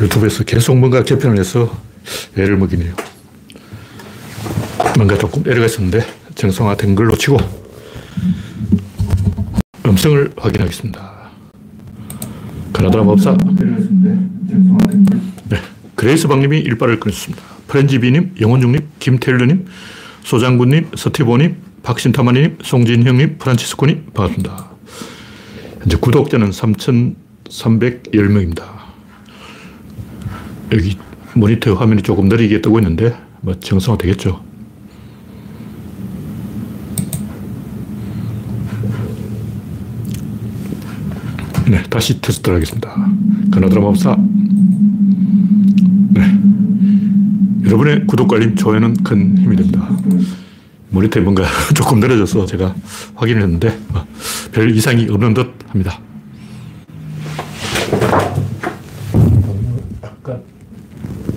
유튜브에서 계속 뭔가 개편을 해서 애를 먹이네요. 뭔가 조금 에러가 있었는데 정상화된 걸로 치고 음성을 확인하겠습니다. 가나다라 법사. 네. 그레이스 박님이 일빠를 끊었습니다. 프렌지비님, 영원중님, 김태일러님, 소장군님, 서티보님, 박신타마님, 송진형님, 프란치스코님, 반갑습니다. 현재 구독자는 3,310명입니다. 여기 모니터 화면이 조금 느리게 뜨고 있는데, 뭐 정상화 되겠죠. 네, 다시 테스트를 하겠습니다. 가나드라 마법사. 네. 여러분의 구독과 알림, 좋아요는 큰 힘이 됩니다. 모니터에 뭔가 조금 느려져서 제가 확인을 했는데, 뭐별 이상이 없는 듯 합니다. 약간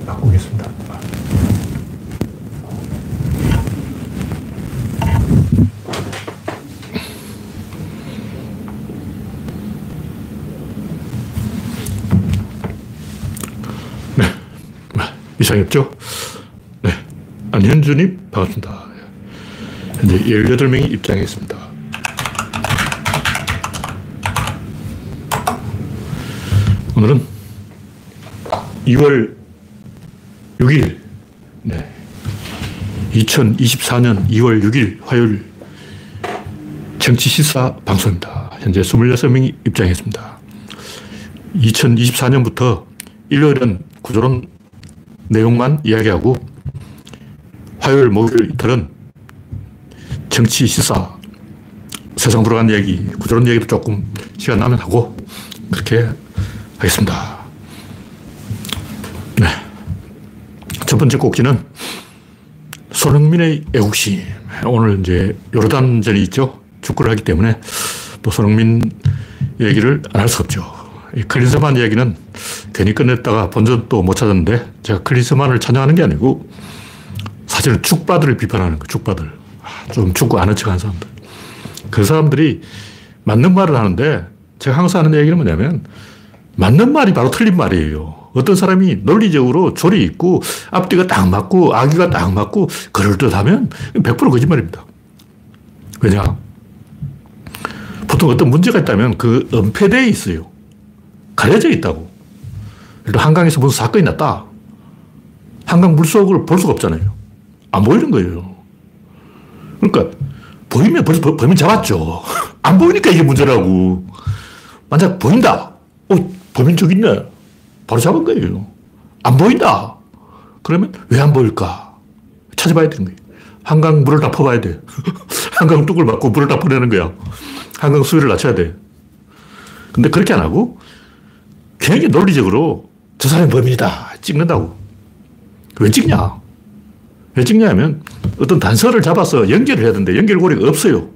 바꾸겠습니다. 네. 이상이 없죠? 네. 안현주님, 반갑습니다. 현재 18명이 입장했습니다. 오늘은 2월 6일, 네. 2024년 2월 6일 화요일 정치 시사 방송입니다. 현재 26명이 입장했습니다. 2024년부터 일요일은 구조론 내용만 이야기하고 화요일, 목요일 이틀은 정치 시사, 세상 돌아간 이야기, 구조론 얘기도 조금 시간 나면 하고 그렇게 하겠습니다. 네. 첫 번째 꼭지는 손흥민의 애국심. 오늘 이제 요르단전이 있죠. 축구를 하기 때문에 또 손흥민 얘기를 안 할 수 없죠. 클린스만 이야기는 괜히 끝냈다가 본전 또 못 찾았는데 제가 클린스만을 찬양하는 게 아니고 사실은 축바들을 비판하는 거 축바들. 좀 축구 아는 척 하는 사람들. 그 사람들이 맞는 말을 하는데 제가 항상 하는 얘기는 뭐냐면 맞는 말이 바로 틀린 말이에요. 어떤 사람이 논리적으로 조리 있고 앞뒤가 딱 맞고 아기가 딱 맞고 그럴듯하면 100% 거짓말입니다. 왜냐? 보통 어떤 문제가 있다면 그 은폐되어 있어요. 가려져 있다고. 한강에서 무슨 사건이 났다. 한강 물속을 볼 수가 없잖아요. 안 보이는 거예요. 그러니까 보이면 벌써 범인 잡았죠. 안 보이니까 이게 문제라고. 만약 보인다. 어, 범인 저기 있네. 바로 잡은 거예요. 안 보인다. 그러면 왜 안 보일까? 찾아봐야 되는 거예요. 한강 물을 다 퍼봐야 돼. 한강 뚝을 막고 물을 다 퍼내는 거야. 한강 수위를 낮춰야 돼. 근데 그렇게 안 하고 굉장히 논리적으로 저 사람이 범인이다. 찍는다고. 왜 찍냐? 왜 찍냐면 어떤 단서를 잡아서 연결을 해야 되는데 연결고리가 없어요.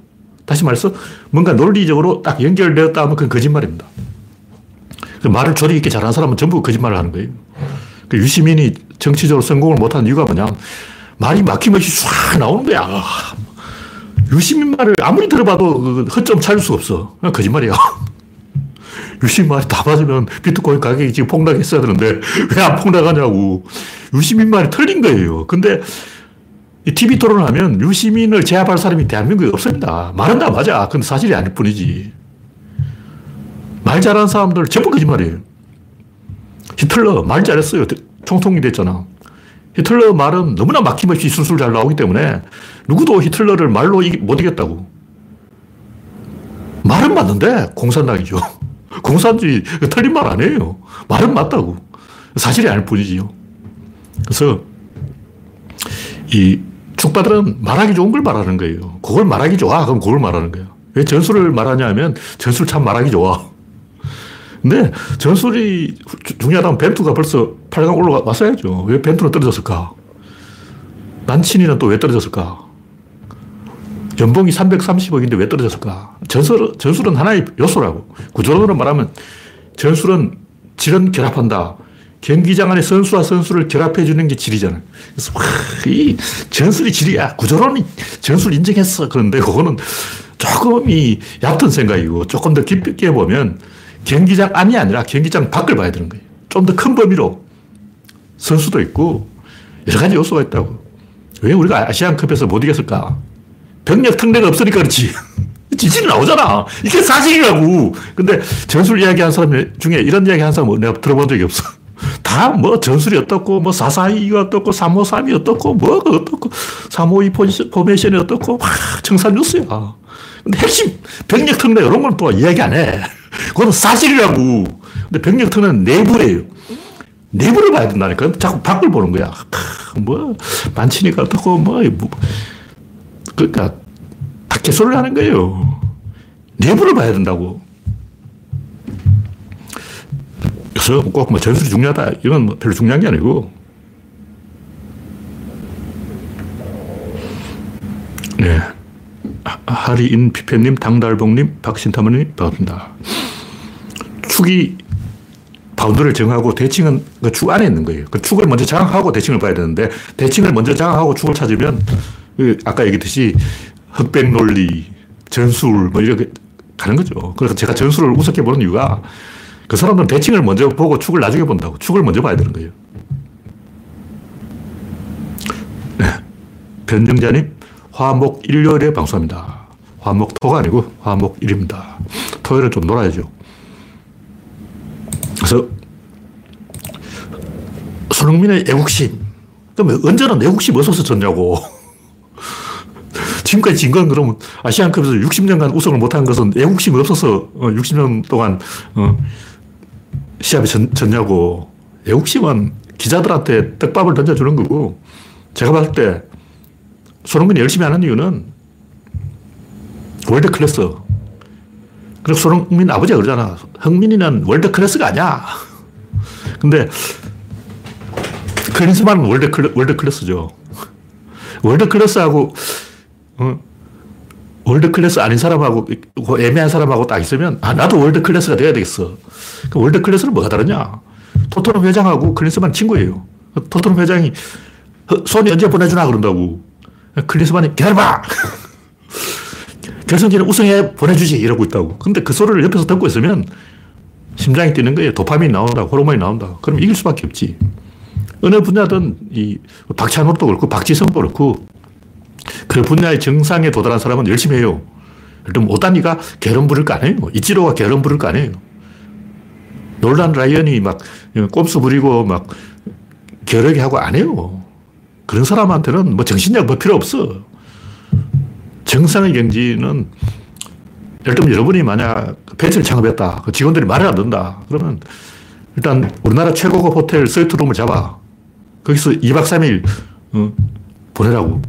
다시 말해서 뭔가 논리적으로 딱 연결되었다 하면 그건 거짓말입니다. 그 말을 조리 있게 잘하는 사람은 전부 거짓말을 하는 거예요. 그 유시민이 정치적으로 성공을 못한 이유가 뭐냐 말이 막힘없이 唰 나오는 거야. 유시민 말을 아무리 들어봐도 그 허점 찾을 수가 없어. 거짓말이야. 유시민 말이 다 맞으면 비트코인 가격이 지금 폭락했어야 되는데 왜 안 폭락하냐고. 유시민 말이 틀린 거예요. 근데 TV 토론을 하면 유시민을 제압할 사람이 대한민국에 없습니다. 말은 다 맞아. 근데 사실이 아닐 뿐이지. 말 잘하는 사람들 전부 거짓말이에요. 히틀러 말 잘했어요. 총통이 됐잖아. 히틀러 말은 너무나 막힘없이 술술 잘 나오기 때문에 누구도 히틀러를 말로 못 이겼다고. 말은 맞는데 공산당이죠. 공산주의 틀린 말 아니에요. 말은 맞다고. 사실이 아닐 뿐이지요. 그래서 이 축바들은 말하기 좋은 걸 말하는 거예요. 그걸 말하기 좋아. 그럼 그걸 말하는 거예요. 왜 전술을 말하냐 하면 전술 참 말하기 좋아. 근데 전술이 중요하다면 벤투가 벌써 8강 올라왔어야죠. 왜 벤투는 떨어졌을까? 난친이는 또 왜 떨어졌을까? 연봉이 330억인데 왜 떨어졌을까? 전술, 전술은 하나의 요소라고. 구조론으로 말하면 전술은 질은 결합한다. 경기장 안에 선수와 선수를 결합해 주는 게 질이잖아요. 그래서 와, 이 전술이 질이야. 구조론이 전술 인정했어. 그런데 그거는 조금 이 얕은 생각이고 조금 더 깊게 보면 경기장 안이 아니라 경기장 밖을 봐야 되는 거예요. 좀 더 큰 범위로 선수도 있고 여러 가지 요소가 있다고. 왜 우리가 아시안컵에서 못 이겼을까? 병력 특례가 없으니까 그렇지. 지진이 나오잖아. 이게 사실이라고. 근데 전술 이야기 한 사람 중에 이런 이야기 한 사람 내가 들어본 적이 없어. 다 뭐 전술이 어떻고, 뭐 442가 어떻고, 353이 어떻고, 뭐가 어떻고, 352 포메이션이 어떻고, 막 청산 뉴스야. 근데 핵심, 병력 특례 이런 건 또 이야기 안 해. 그건 사실이라고. 근데 병력 특례는 내부예요. 내부를 봐야 된다니까. 자꾸 밖을 보는 거야. 뭐, 만치니까 어떻고, 뭐, 뭐. 그러니까, 다 개소리를 하는 거예요. 내부를 봐야 된다고. 그래서 꼭뭐 전술이 중요하다. 이건 뭐 별로 중요한 게 아니고. 네. 하리인 피페님, 당달봉님, 박신타머님, 반갑습니다. 축이 바운드를 정하고 대칭은 그 축 안에 있는 거예요. 그 축을 먼저 장악하고 대칭을 봐야 되는데 대칭을 먼저 장악하고 축을 찾으면 그 아까 얘기했듯이 흑백 논리, 전술 뭐 이렇게 가는 거죠. 그래서 제가 전술을 우습게 보는 이유가 그 사람들은 대칭을 먼저 보고 축을 나중에 본다고. 축을 먼저 봐야 되는 거예요. 네. 변정자님, 화목 일요일에 방송합니다. 화목 토가 아니고 화목 일입니다. 토요일은 좀 놀아야죠. 그래서 손흥민의 애국심. 그럼 언제는 애국심 어디서 졌냐고. 지금까지 진 건 그러면 아시안컵에서 60년간 우승을 못한 것은 애국심이 없어서 60년 어, 동안 어, 시합에 졌, 냐고 애국심은 기자들한테 떡밥을 던져주는 거고 제가 봤을 때 손흥민이 열심히 하는 이유는 world class. 그리고 손흥민 아버지가 그러잖아. 흥민이는 world class가 아니야. 근데 클린스만은 world class죠. world class하고 어, world class 아닌 사람하고 그 애매한 사람하고 딱 있으면 아 나도 world class가 돼야 되겠어. 그 world class는 뭐가 다르냐? 토트넘 회장하고 클린스만 친구예요. 토트넘 회장이 손이 언제 보내주나 그런다고. 클린스만이 기다려봐. 결승전에 우승해 보내주지 이러고 있다고. 근데 그 소리를 옆에서 듣고 있으면 심장이 뛰는 거예요. 도파민이 나온다. 호르몬이 나온다. 그럼 이길 수밖에 없지. 어느 분야든 이 박찬호도 그렇고 박지성도 그렇고 그 분야의 정상에 도달한 사람은 열심히 해요. 그럼 오다니가 게으름 부릴 거 아니에요. 이치로가 게으름 부릴 거 아니에요. 놀란 라이언이 막 꼼수 부리고 막 게으르게 하고 안 해요. 그런 사람한테는 뭐 정신력 뭐 필요 없어. 정상의 경지는 예를 여러분이 만약 벤츠를 창업했다. 그 직원들이 말을 안 듣는다. 그러면 일단 우리나라 최고급 호텔 스위트룸을 잡아. 거기서 2박 3일 어, 보내라고.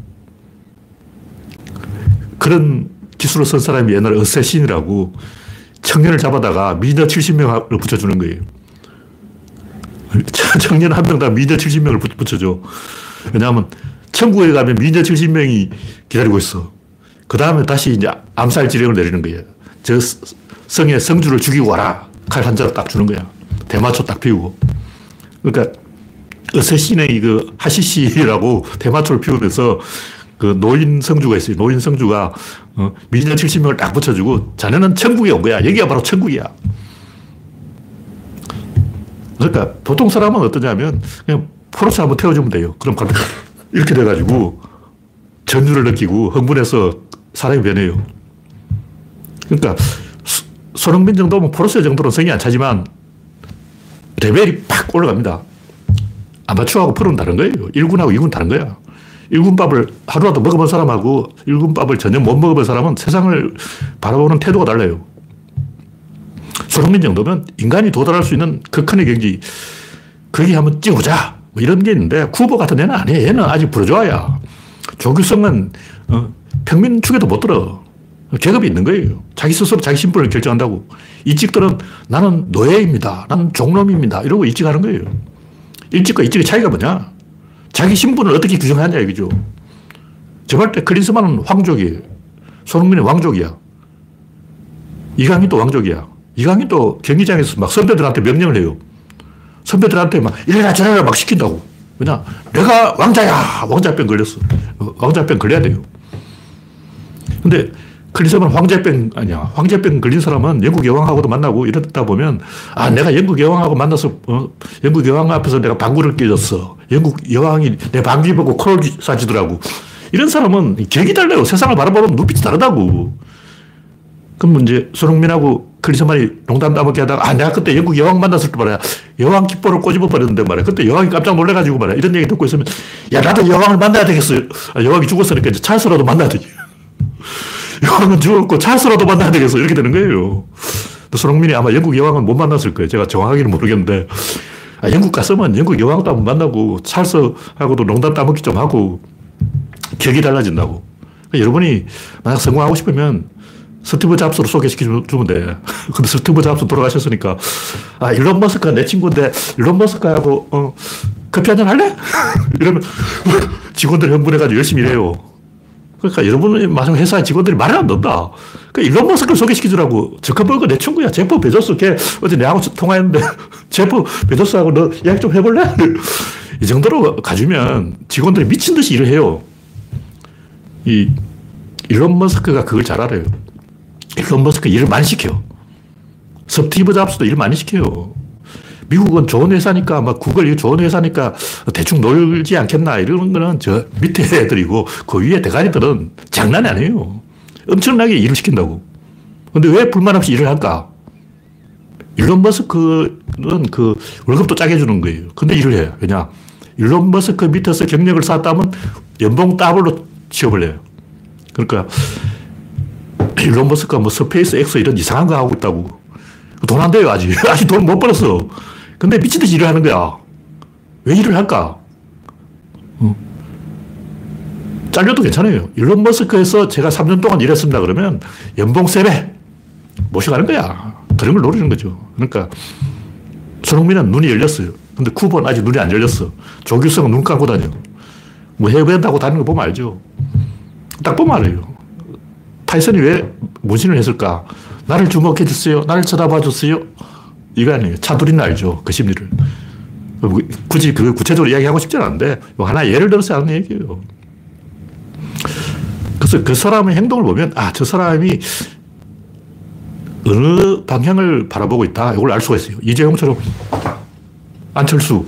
그런 기술을 쓴 사람이 옛날에 어쌔신이라고 청년을 잡아다가 미녀 70명을 붙여주는 거예요. 청년 한 명당 미녀 70명을 붙여줘. 왜냐하면 천국에 가면 미녀 70명이 기다리고 있어. 그 다음에 다시 이제 암살 지령을 내리는 거예요. 저 성의 성주를 죽이고 와라. 칼 한 자루 딱 주는 거야. 대마초 딱 피우고. 그러니까 어쌔신의 그 하시시라고 대마초를 피우면서 그 노인 성주가 있어요. 노인 성주가 어, 미년 70명을 딱 붙여주고 자네는 천국에 온 거야. 여기가 바로 천국이야. 그러니까 보통 사람은 어떠냐면 그냥 포르쉐 한번 태워주면 돼요. 그럼 이렇게 돼가지고 전율을 느끼고 흥분해서 사람이 변해요. 그러니까 손흥민 정도면 포르쉐 정도는 성이 안 차지만 레벨이 팍 올라갑니다. 아마추어하고 프로는 다른 거예요. 1군하고 2군 다른 거야. 1군밥을 하루라도 먹어본 사람하고 1군밥을 전혀 못 먹어본 사람은 세상을 바라보는 태도가 달라요. 손흥민 정도면 인간이 도달할 수 있는 극한의 경지, 거기 한번 찍어보자. 뭐 이런 게 있는데, 쿠버 같은 애는 아니에요. 얘는 아직 부르주아야. 조규성은 어, 평민 축에도 못 들어. 계급이 있는 거예요. 자기 스스로 자기 신분을 결정한다고. 이직들은 나는 노예입니다. 나는 종놈입니다. 이러고 이직하는 거예요. 일찍과 이직의 차이가 뭐냐? 자기 신분을 어떻게 규정하냐 이거죠. 저말 때 클린스만은 황족이에요. 손흥민은 왕족이야. 이강인도 왕족이야. 이강인도 경기장에서 막 선배들한테 명령을 해요. 선배들한테 막 이래라 저래라 막 시킨다고. 왜냐? 내가 왕자야! 왕자병 걸렸어. 왕자병 걸려야 돼요. 근데 클린스만 황제병 아니야. 황제병 걸린 사람은 영국 여왕하고도 만나고 이러다 보면 아 내가 영국 여왕하고 만나서 어, 영국 여왕 앞에서 내가 방구를 깨졌어. 영국 여왕이 내 방귀 보고 코를 사지더라고. 이런 사람은 격이 달라요. 세상을 바라보는 눈빛이 다르다고. 그럼 이제 손흥민하고 클리스만이 농담 따먹게 하다가 아 내가 그때 영국 여왕 만났을 때 말이야 여왕 깃보를 꼬집어 버렸는데 말이야 그때 여왕이 깜짝 놀래가지고 말이야 이런 얘기 듣고 있으면 야 나도 여왕을 만나야 되겠어 아, 여왕이 죽었으니까 이제 찰스라도 만나야 되지 여왕은 죽었고 찰스라도 만나야 되겠어 이렇게 되는 거예요 손흥민이 아마 영국 여왕은 못 만났을 거예요 제가 정확하게는 모르겠는데 아, 영국 갔으면 영국 여왕도 한번 만나고 찰스하고도 농담 따먹기 좀 하고 격이 달라진다고 그러니까 여러분이 만약 성공하고 싶으면 스티브 잡스로 소개시켜주면 돼. 근데 스티브 잡스 돌아가셨으니까, 아, 일론 머스크가 내 친구인데, 일론 머스크하고, 어, 커피 한잔 할래? 이러면 직원들 흥분해가지고 열심히 일해요. 그러니까 여러분의 마지막 회사의 직원들이 말을 안 듣는다. 그 일론 머스크를 소개시켜주라고. 저커버그 내 친구야. 제프 베조스. 걔 어제 내하고 통화했는데, 제프 베조스하고 너 이야기 좀 해볼래? 이 정도로 가주면 직원들이 미친 듯이 일을 해요. 이 일론 머스크가 그걸 잘 알아요. 일론 머스크 일을 많이 시켜. 스티브 잡스도 일 많이 시켜요. 미국은 좋은 회사니까, 막 구글 좋은 회사니까 대충 놀지 않겠나, 이런 거는 저 밑에 애들이고, 그 위에 대가리들은 장난이 아니에요. 엄청나게 일을 시킨다고. 근데 왜 불만 없이 일을 할까? 일론 머스크는 그 월급도 짜게 주는 거예요. 근데 일을 해요. 왜냐? 일론 머스크 밑에서 경력을 쌓았다면 연봉 더블로 취업을 해요 그러니까 일론 머스크가 뭐 Space X 이런 이상한 거 하고 있다고. 돈 안 돼요, 아직. 아직 돈 못 벌었어. 근데 미친 듯이 일을 하는 거야. 왜 일을 할까? 어. 잘려도 괜찮아요. 일론 머스크에서 제가 3년 동안 일했습니다. 그러면 연봉 3배 모셔가는 거야. 그런 걸 노리는 거죠. 그러니까 손흥민은 눈이 열렸어요. 근데 쿠버는 아직 눈이 안 열렸어. 조규성은 눈 감고 다녀. 뭐 해외 타고 다니는 거 보면 알죠. 딱 보면 알아요. 타이슨이 왜 문신을 했을까? 나를 주목해 주세요. 나를 쳐다봐 주세요. 이거 아니에요. 차두리는 알죠. 그 심리를. 뭐 굳이 그 구체적으로 이야기하고 싶지 않은데, 뭐 하나 예를 들어서 하는 얘기예요. 그래서 그 사람의 행동을 보면, 아, 저 사람이 어느 방향을 바라보고 있다. 이걸 알 수가 있어요. 이재용처럼 안철수.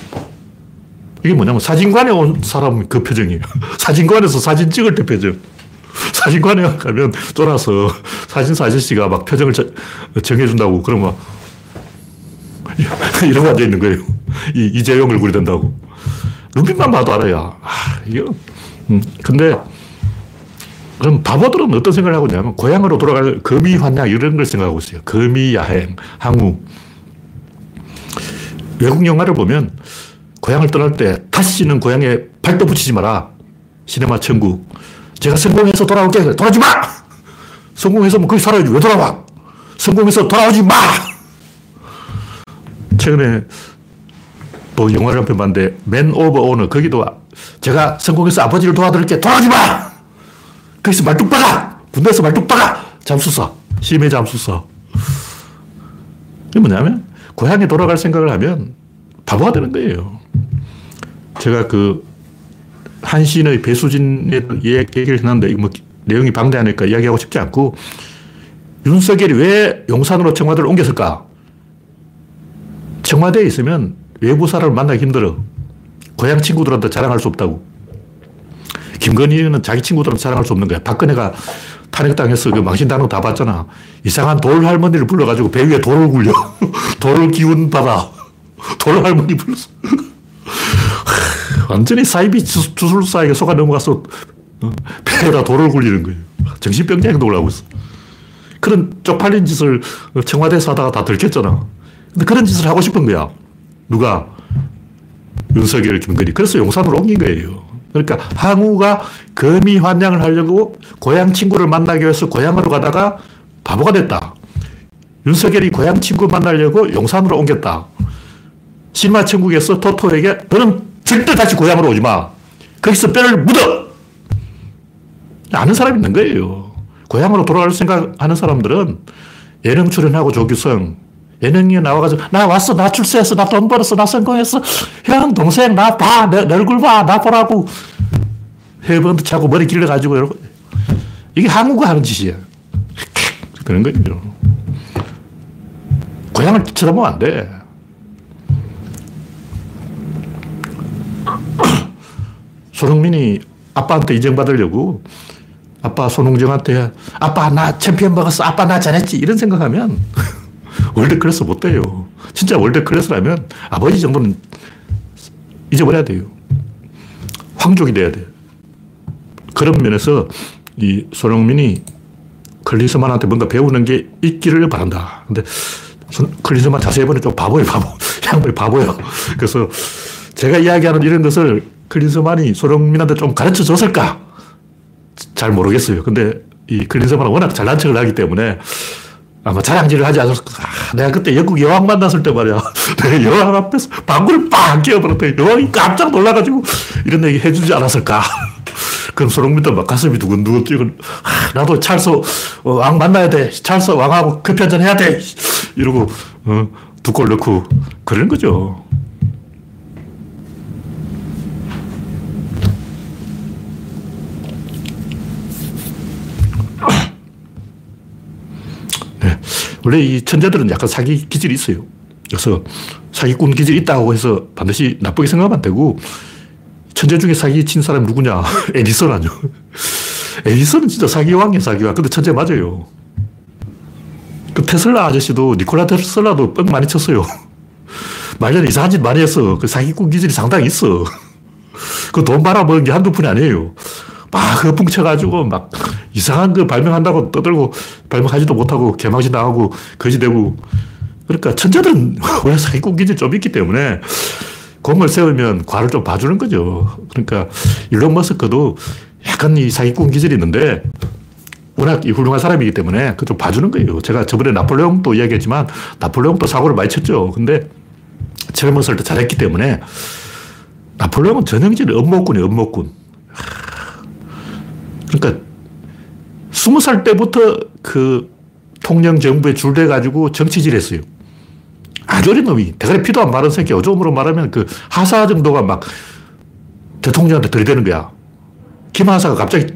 이게 뭐냐면 사진관에 온 사람 그 표정이에요. 사진관에서 사진 찍을 때 표정. 사진관에 가면 쫄아서 사진사 아저씨가 막 표정을 정해준다고 그러면 이러고 앉아 있는 거예요. 이, 이재용 얼굴이 된다고. 눈빛만 봐도 알아요. 아, 이거. 음, 근데, 그럼 바보들은 어떤 생각을 하고 있냐면, 고향으로 돌아갈 거미 환양 이런 걸 생각하고 있어요. 거미 야행, 항우. 외국 영화를 보면, 고향을 떠날 때, 다시는 고향에 발도 붙이지 마라. 시네마 천국. 제가 성공해서 돌아올게. 돌아오지 마! 성공해서 뭐 거기 살아야지. 왜 돌아와? 성공해서 돌아오지 마! 최근에 또 영화를 한 편 봤는데, 맨 오버 오너. 거기도 제가 성공해서 아버지를 도와드릴게. 돌아오지 마! 거기서 말뚝 박아! 군대에서 말뚝 박아! 잠수사. 심해 잠수사. 이게 뭐냐면, 고향에 돌아갈 생각을 하면 바보가 되는 거예요. 제가 그 한신의 배수진의 얘기를 했는데, 뭐, 내용이 방대하니까 이야기하고 싶지 않고, 윤석열이 왜 용산으로 청와대를 옮겼을까? 청와대에 있으면 외부 사람을 만나기 힘들어. 고향 친구들한테 자랑할 수 없다고. 김건희는 자기 친구들한테 자랑할 수 없는 거야. 박근혜가 탄핵당해서 그 망신당한 다 봤잖아. 이상한 돌 할머니를 불러가지고 배 위에 돌을 굴려. 돌을 기운 받아. 돌 할머니 불렀어. 완전히 사이비 주술사에게 속아 넘어가서 어, 배에다 돌을 굴리는 거예요. 정신병자 행동을 하고 있어. 그런 쪽팔린 짓을 청와대에서 하다가 다 들켰잖아. 근데 그런 짓을 하고 싶은 거야. 누가? 윤석열, 김건희. 그래서 용산으로 옮긴 거예요. 그러니까 항우가 거미 환양을 하려고 고향 친구를 만나기 위해서 고향으로 가다가 바보가 됐다. 윤석열이 고향 친구 만나려고 용산으로 옮겼다. 신마 천국에서 토토에게 너는 절대 다시 고향으로 오지 마. 거기서 뼈를 묻어! 아는 사람이 있는 거예요. 고향으로 돌아갈 생각하는 사람들은 예능 출연하고 조규성, 예능에 나와가지고, 나 왔어, 나 출세했어, 나 돈 벌었어, 나 성공했어. 형, 동생, 나 봐, 내, 내 얼굴 봐, 나 보라고. 헤어밴드 차고 머리 길러가지고, 이러고. 이게 한국가 하는 짓이야. 그런 거죠. 고향을 쳐다보면 안 돼. 손흥민이 아빠한테 인정받으려고 아빠 손웅정한테 아빠 나 챔피언 먹었어. 아빠 나 잘했지. 이런 생각하면 world class 못 돼요. 진짜 world class라면 아버지 정도는 잊어버려야 돼요. 황족이 돼야 돼. 그런 면에서 이 손흥민이 클린스만한테 뭔가 배우는 게 있기를 바란다. 근데 클리스만 자세히 보니 좀 바보예요, 바보. 양반이 바보예요. 그래서 제가 이야기하는 이런 것을 클린스만이 손흥민한테 좀 가르쳐 줬을까? 잘 모르겠어요. 근데 이 클린스만은 워낙 잘난 척을 하기 때문에 아마 자랑질을 하지 않았을까. 아, 내가 그때 영국 여왕 만났을 때 말이야. 내가 여왕 앞에서 방구를 빵 끼워버렸더니 여왕이 깜짝 놀라가지고 이런 얘기 해주지 않았을까. 그럼 손흥민도 막 가슴이 두근두근 뛰고, 아, 나도 찰스 어, 왕 만나야 돼. 찰스 왕하고 한잔 해야 돼. 이러고, 어, 두골 넣고, 그런 거죠. 네. 원래 이 천재들은 약간 사기 기질이 있어요. 그래서 사기꾼 기질이 있다고 해서 반드시 나쁘게 생각하면 안 되고, 천재 중에 사기 친 사람이 누구냐? 에디슨 아니요. 에디슨은 진짜 사기왕이에요, 사기왕. 근데 천재 맞아요. 그 테슬라 아저씨도, 니콜라 테슬라도 뻥 많이 쳤어요. 말년 이상한 짓 많이 했어. 그 사기꾼 기질이 상당히 있어. 그돈 말아먹은 게 한두 푼이 아니에요. 막 허풍 쳐가지고 막 이상한 거 발명한다고 떠들고 발명하지도 못하고 개망신 당하고 거지되고 그러니까 천재들은 원래 사기꾼 기질이 좀 있기 때문에 공을 세우면 과를 좀 봐주는 거죠. 그러니까 일론 머스크도 약간 이 사기꾼 기질이 있는데 워낙 훌륭한 사람이기 때문에 그 좀 봐주는 거예요. 제가 저번에 나폴레옹도 이야기했지만 나폴레옹도 사고를 많이 쳤죠. 근데 젊었을 때 잘했기 때문에 나폴레옹은 전형적인 업무꾼이에요. 업무꾼. 그러니까 스무 살 때부터 그 통영 정부에 줄대 가지고 정치질 했어요. 아주 어린 놈이 대가리 피도 안 마른 새끼 요즘으로 말하면 그 하사 정도가 막 대통령한테 들이대는 거야. 김하사가 갑자기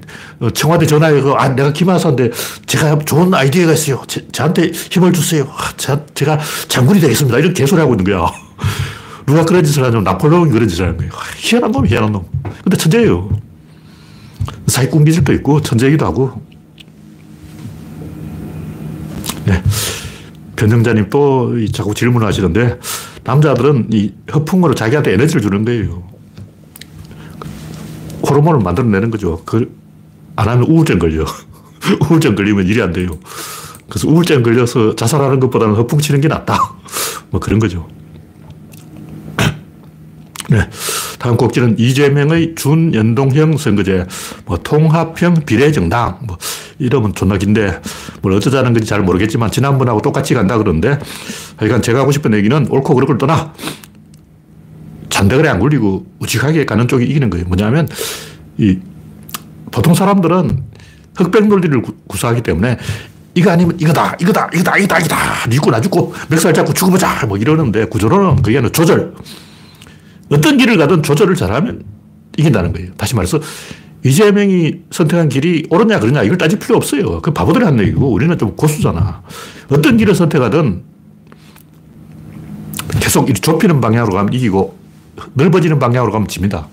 어, 청와대 전화해서 아, 내가 김하사인데 제가 좋은 아이디어가 있어요. 제, 저한테 힘을 주세요. 아, 저, 제가 장군이 되겠습니다. 이런 개소리 하고 있는 거야. 누가 그런 짓을 하냐면 나폴레옹이 그런 짓을 하는 거예요. 아, 희한한 놈, 희한한 놈. 근데 천재예요. 사기꾼 기질도 있고 천재이기도 하고. 네. 변정자님 또 자꾸 질문을 하시는데 남자들은 이 허풍으로 자기한테 에너지를 주는 거예요. 호르몬을 만들어내는 거죠. 그, 안 하면 우울증 걸려. 우울증 걸리면 일이 안 돼요. 그래서 우울증 걸려서 자살하는 것보다는 허풍 치는 게 낫다. 뭐 그런 거죠. 네. 다음 곡지는 이재명의 준연동형 선거제, 뭐 통합형 비례정당, 뭐 이러면 존나 긴데 뭘 어쩌자는 건지 잘 모르겠지만 지난번하고 똑같이 간다 그러는데 하여간 제가 하고 싶은 얘기는 옳고 그르고를 떠나 잔대가리 안 굴리고 우직하게 가는 쪽이 이기는 거예요. 뭐냐면 이 보통 사람들은 흑백 논리를 구사하기 때문에 이거 아니면 이거다, 이거다, 이거다, 이거다, 이거다. 니고 나 죽고 멱살 잡고 죽어보자. 뭐 이러는데 구조론은 그게 아니라 조절. 어떤 길을 가든 조절을 잘하면 이긴다는 거예요. 다시 말해서 이재명이 선택한 길이 옳으냐 그러냐 이걸 따질 필요 없어요. 그 바보들이 한 얘기고 우리는 좀 고수잖아. 어떤 길을 선택하든 계속 좁히는 방향으로 가면 이기고 넓어지는 방향으로 가면 집니다.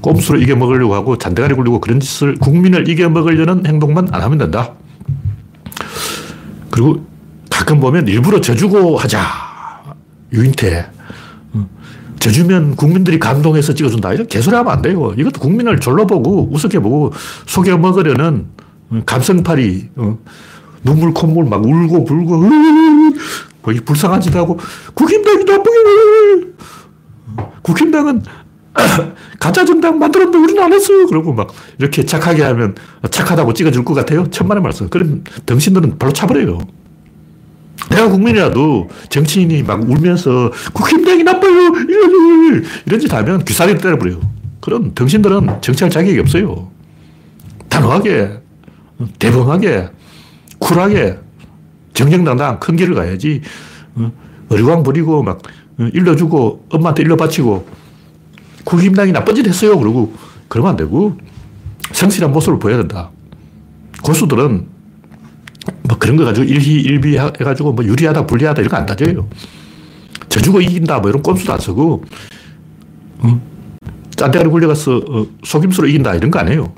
꼼수로 이겨먹으려고 하고 잔대가리 굴리고 그런 짓을 국민을 이겨먹으려는 행동만 안 하면 된다. 그리고 가끔 보면 일부러 져주고 하자. 유인태. 져주면 국민들이 감동해서 찍어준다. 이런 개소리 하면 안 돼요. 이것도 국민을 졸라보고 우습게 보고 속여 먹으려는 감성팔이, 어, 눈물, 콧물 막 울고 불고, 뭐 불쌍한 짓 하고, 국힘당이 나쁘게 국힘당은 가짜 정당 만들었는데 우리는 안 했어요. 그러고 막 이렇게 착하게 하면 착하다고 찍어줄 것 같아요. 천만의 말씀. 그럼 당신들은 바로 차버려요. 내가 국민이라도 정치인이 막 울면서 국힘당이 나빠요. 이런, 짓 하면 귀사리 때려버려요. 그럼 당신들은 정치할 자격이 없어요. 단호하게, 대범하게, 쿨하게, 정정당당 큰 길을 가야지. 어, 어리광 부리고 막 어, 일러주고 엄마한테 일러 바치고 국힘당이 나쁜 짓 했어요. 그러고 그러면 안 되고 성실한 모습을 보여야 된다. 고수들은 뭐 그런 거 가지고 일희 일비 해가지고 뭐 유리하다 불리하다 이런 거 안 따져요. 져주고 이긴다 뭐 이런 꼼수도 안 쓰고 어? 짠대가리 굴려가서 어, 속임수로 이긴다 이런 거 아니에요.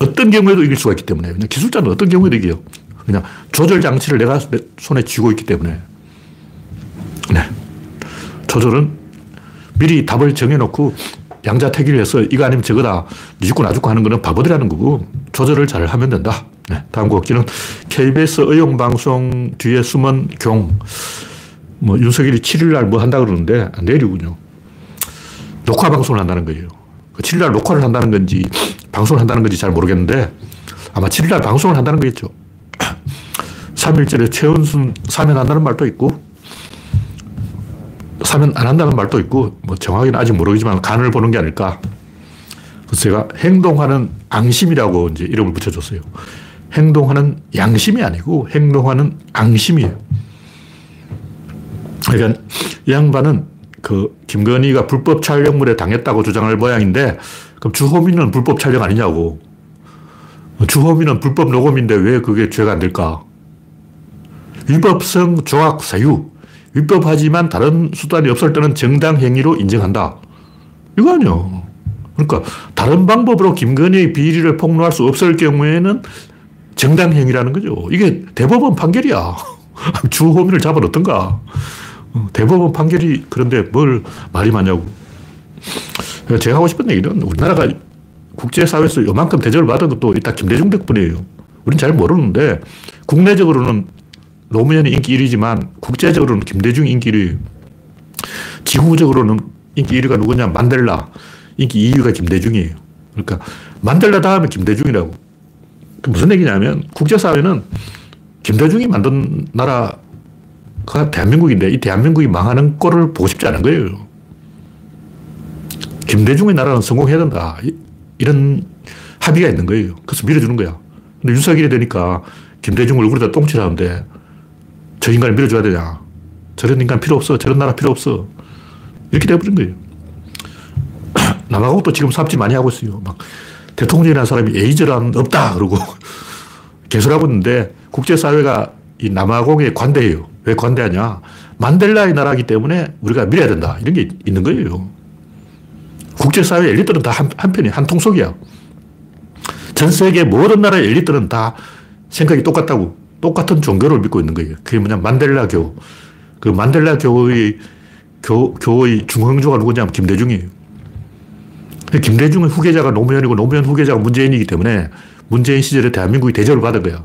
어떤 경우에도 이길 수가 있기 때문에 그냥 기술자는 어떤 경우에도 이겨요. 그냥 조절 장치를 내가 손에 쥐고 있기 때문에 네. 조절은 미리 답을 정해놓고 양자택일을 해서 이거 아니면 저거다. 니 죽고 나 죽고 하는 거는 바보들이라는 거고 조절을 잘 하면 된다. 네. 다음 곡기는 KBS 의용방송 뒤에 숨은 경. 뭐 윤석열이 7일날 뭐 한다 그러는데 내일이군요. 녹화 방송을 한다는 거예요. 7일날 그 녹화를 한다는 건지 방송을 한다는 건지 잘 모르겠는데 아마 7일날 방송을 한다는 거겠죠. 3일절에 최은순 사면한다는 말도 있고 사면 안 한다는 말도 있고 뭐 정확히는 아직 모르겠지만 간을 보는 게 아닐까. 그래서 제가 행동하는 앙심이라고 이제 이름을 붙여줬어요. 행동하는 양심이 아니고 행동하는 앙심이에요. 그러니까 이 양반은 그 김건희가 불법 촬영물에 당했다고 주장할 모양인데 그럼 주호민은 불법 촬영 아니냐고. 주호민은 불법 녹음인데 왜 그게 죄가 안 될까? 위법성 조악 사유. 위법하지만 다른 수단이 없을 때는 정당 행위로 인정한다. 이거 아니야. 그러니까 다른 방법으로 김건희의 비리를 폭로할 수 없을 경우에는 정당 행위라는 거죠. 이게 대법원 판결이야. 주호민을 잡아 넣던가. 어, 대법원 판결이 그런데 뭘 말이 많냐고. 제가 하고 싶은 얘기는 우리나라가 국제사회에서 요만큼 대접을 받은 것도 일단 김대중 덕분이에요. 우린 잘 모르는데 국내적으로는 노무현이 인기 1위지만 국제적으로는 김대중이 인기 1위. 지구적으로는 인기 1위가 누구냐? 만델라. 인기 2위가 김대중이에요. 그러니까 만델라 다음에 김대중이라고. 그 무슨 얘기냐면 국제사회는 김대중이 만든 나라가 대한민국인데 이 대한민국이 망하는 꼴을 보고 싶지 않은 거예요. 김대중의 나라는 성공해야 된다. 이런 합의가 있는 거예요. 그래서 밀어주는 거야. 근데 윤석열이 되니까 김대중 얼굴에다 똥칠하는데 저 인간을 밀어줘야 되냐. 저런 인간 필요 없어. 저런 나라 필요 없어. 이렇게 돼버린 거예요. 또 지금 삽질 많이 하고 있어요. 막 대통령이라는 사람이 에이저란 없다. 그러고 개설하고 있는데 국제사회가 이 남아공에 관대해요. 왜 관대하냐. 만델라의 나라이기 때문에 우리가 밀어야 된다. 이런 게 있는 거예요. 국제사회 엘리트는 다 한, 한편이 한 통속이야. 전 세계 모든 나라의 엘리트는 다 생각이 똑같다고. 똑같은 종교를 믿고 있는 거예요. 그게 뭐냐, 만델라 교. 그 만델라 교의, 교, 교의 중흥조가 누구냐면 김대중이에요. 김대중의 후계자가 노무현이고 노무현 후계자가 문재인이기 때문에 문재인 시절에 대한민국이 대접을 받은 거야.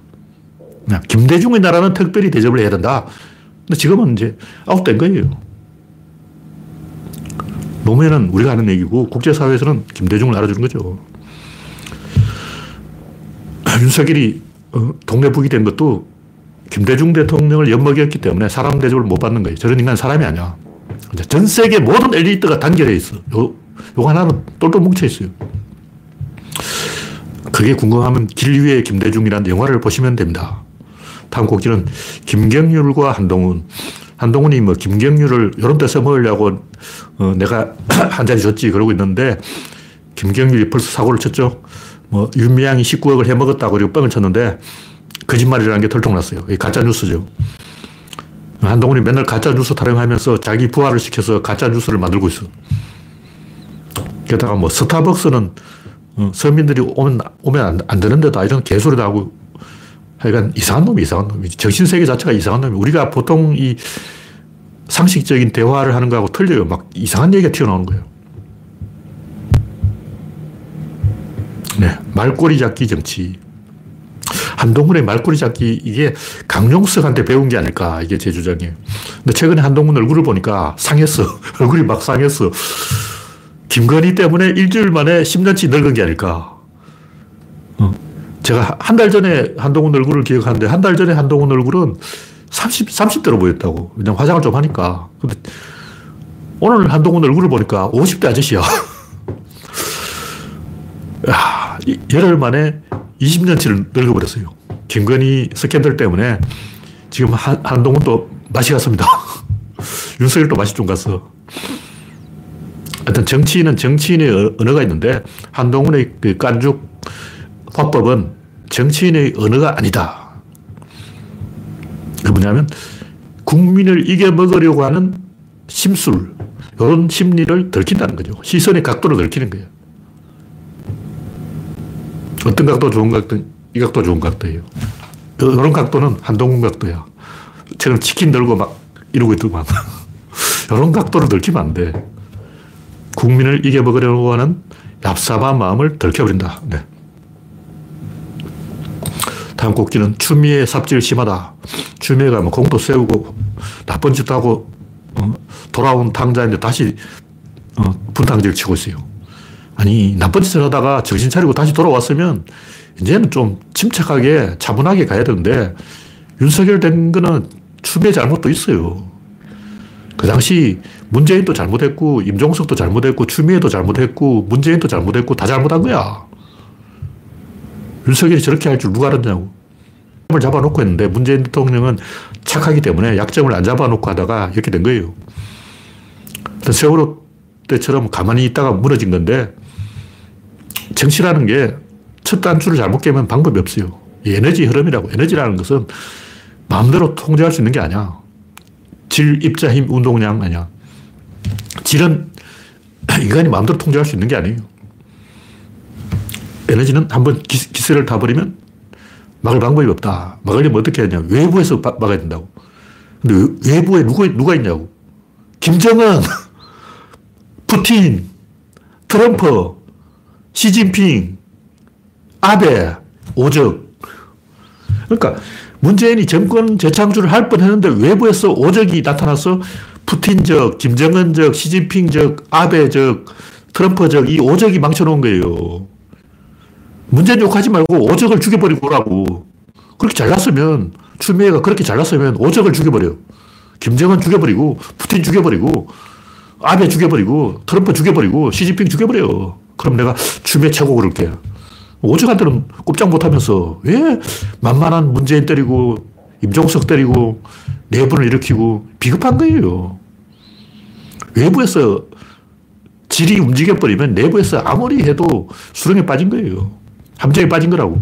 김대중의 나라는 특별히 대접을 해야 된다. 근데 지금은 이제 아웃된 거예요. 노무현은 우리가 하는 얘기고 국제사회에서는 김대중을 알아주는 거죠. 윤석열이 어, 동네 북이 된 것도 김대중 대통령을 엿먹였기 때문에 사람 대접을 못 받는 거예요. 저런 인간 사람이 아니야. 전 세계 모든 엘리트가 단결해 있어. 요, 요 하나는 똘똘 뭉쳐 있어요. 그게 궁금하면 길 위에 김대중이라는 영화를 보시면 됩니다. 다음 곡지는 김경률과 한동훈. 한동훈이 뭐 김경률을 이런 데 써먹으려고 어, 내가 한 자리 줬지 그러고 있는데 김경률이 벌써 사고를 쳤죠. 뭐 윤미향이 19억을 해먹었다고 그리고 뻥을 쳤는데 거짓말이라는 게 털통났어요. 이 가짜 뉴스죠. 한동훈이 맨날 가짜 뉴스 타령하면서 자기 부하를 시켜서 가짜 뉴스를 만들고 있어. 게다가 뭐 스타벅스는 어, 서민들이 오면, 오면 안, 안 되는데도 이런 개소리도 하고 하여간 이상한 놈이 이상한 놈이 정신세계 자체가 이상한 놈이 우리가 보통 이 상식적인 대화를 하는 거하고 틀려요. 막 이상한 얘기가 튀어나오는 거예요. 네. 말꼬리 잡기 정치. 한동훈의 말꼬리 잡기, 이게 강용석한테 배운 게 아닐까. 이게 제 주장이에요. 근데 최근에 한동훈 얼굴을 보니까 상했어. 얼굴이 막 상했어. 김건희 때문에 일주일 만에 10년치 늙은 게 아닐까. 어. 제가 한 달 전에 한동훈 얼굴을 기억하는데 한 달 전에 한동훈 얼굴은 30, 30대로 보였다고. 그냥 화장을 좀 하니까. 근데 오늘 한동훈 얼굴을 보니까 50대 아저씨야. 야, 열흘 만에 20년치를 늙어버렸어요. 김건희 스캔들 때문에 지금 한, 한동훈도 맛이 갔습니다. 윤석열도 맛이 좀 갔어. 하여튼 정치인은 정치인의 언어가 있는데 한동훈의 그 깐죽 화법은 정치인의 언어가 아니다. 그 뭐냐면 국민을 이겨먹으려고 하는 심술, 이런 심리를 들킨다는 거죠. 시선의 각도를 들키는 거예요. 어떤 각도 좋은 각도, 이 각도 좋은 각도예요. 이런 각도는 한동훈 각도야. 최근 치킨 들고 막 이러고 있더만. 이런 각도를 들키면 안 돼. 국민을 이겨먹으려고 하는 얍삽한 마음을 들켜버린다. 네. 다음 곡지는 추미애 삽질 심하다. 추미애가 뭐 공도 세우고 나쁜 짓도 하고 어? 돌아온 당자인데 다시 어, 분탕질 치고 있어요. 아니 나쁜 짓을 하다가 정신 차리고 다시 돌아왔으면 이제는 좀 침착하게 차분하게 가야 되는데 윤석열 된 거는 추미애 잘못도 있어요. 그 당시 문재인도 잘못했고 임종석도 잘못했고 추미애도 잘못했고 문재인도 잘못했고 다 잘못한 거야. 윤석열이 저렇게 할 줄 누가 알았냐고. 약점을 잡아놓고 했는데 문재인 대통령은 착하기 때문에 약점을 안 잡아놓고 하다가 이렇게 된 거예요. 세월호 때처럼 가만히 있다가 무너진 건데 정치라는 게 첫 단추를 잘못 깨면 방법이 없어요. 에너지 흐름이라고. 에너지라는 것은 마음대로 통제할 수 있는 게 아니야. 질, 입자, 힘, 운동량 아니야. 질은 인간이 마음대로 통제할 수 있는 게 아니에요. 에너지는 한번 기세를 타버리면 막을 방법이 없다. 막으려면 어떻게 하냐. 외부에서 막아야 된다고. 근데 외부에 누가, 누가 있냐고. 김정은, 푸틴, 트럼프, 시진핑, 아베, 오적. 그러니까 문재인이 정권 재창출을 할 뻔 했는데 외부에서 오적이 나타나서 푸틴적, 김정은적, 시진핑적, 아베적, 트럼프적 이 오적이 망쳐놓은 거예요. 문재인 욕하지 말고 오적을 죽여버리고 오라고. 그렇게 잘났으면, 추미애가 그렇게 잘났으면 오적을 죽여버려. 김정은 죽여버리고, 푸틴 죽여버리고, 아베 죽여버리고, 트럼프 죽여버리고, 시진핑 죽여버려. 그럼 내가 추미애 최고 그럴게. 오적한테는 꼼짝 못하면서 왜 만만한 문재인 때리고, 임종석 때리고, 내분을 일으키고, 비겁한 거예요. 외부에서 질이 움직여버리면 내부에서 아무리 해도 수렁에 빠진 거예요. 함정에 빠진 거라고.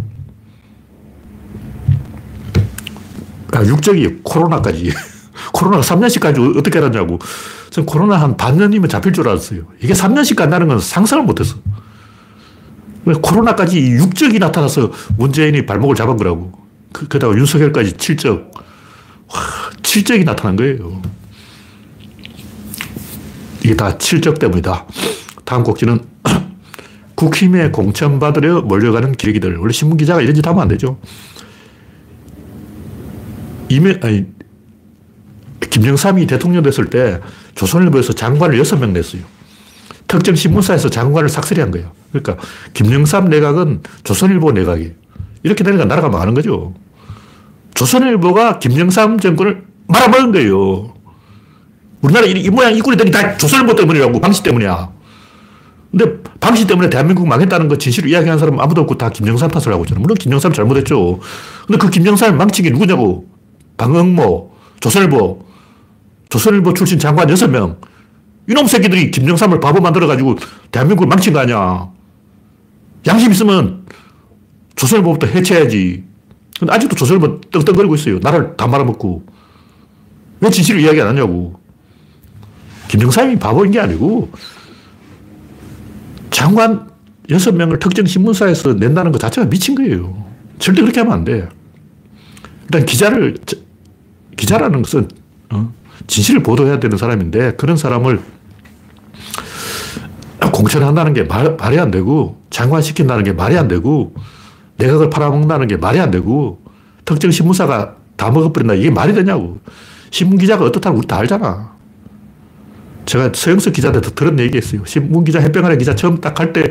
아, 육적이 코로나까지. 코로나가 3년씩까지 어떻게 알았냐고. 전 코로나 한 반년이면 잡힐 줄 알았어요. 이게 3년씩 간다는 건 상상을 못 했어. 코로나까지 육적이 나타나서 문재인이 발목을 잡은 거라고. 그, 게다가 윤석열까지 7적. 와, 7적이 나타난 거예요. 이게 다 7적 때문이다. 다음 곡지는 국힘에 공천받으려 몰려가는 기레기들. 원래 신문기자가 이런 짓 하면 안 되죠. 이명, 아니, 김영삼이 대통령 됐을 때 조선일보에서 장관을 6명 냈어요. 특정 신문사에서 장관을 삭슬이 한 거예요. 그러니까 김영삼 내각은 조선일보 내각이에요. 이렇게 되니까 나라가 망하는 거죠. 조선일보가 김영삼 정권을 말아먹은 거예요. 우리나라 이, 이 모양 이 꼴이 되니 다 조선일보 때문이라고, 방시 때문이야. 근데 방시 때문에 대한민국 망했다는 거 진실을 이야기하는 사람은 아무도 없고 다 김영삼 탓을 하고 있잖아. 물론 김영삼 잘못했죠. 근데 그 김영삼을 망친 게 누구냐고. 방응모, 조선일보, 조선일보 출신 장관 6명. 이놈 새끼들이 김영삼을 바보 만들어가지고 대한민국을 망친 거 아니야. 양심 있으면 조선일보부터 해체해야지. 근데 아직도 조선일보 떵떵거리고 있어요. 나를 다 말아먹고. 왜 진실을 이야기 안 하냐고. 김영삼이 바보인 게 아니고 장관 6명을 특정 신문사에서 낸다는 것 자체가 미친 거예요. 절대 그렇게 하면 안 돼. 일단 기자를, 기자라는 것은 어, 진실을 보도해야 되는 사람인데 그런 사람을 공천한다는 게 말, 말이 안 되고 장관 시킨다는 게 말이 안 되고 내각을 팔아먹는다는 게 말이 안 되고 특정 신문사가 다 먹어버린다. 이게 말이 되냐고. 신문 기자가 어떻다는 우리 다 알잖아. 제가 서영석 기자한테 들은 얘기 있어요. 신문 기자, 해병아래 기자 처음 딱 할 때,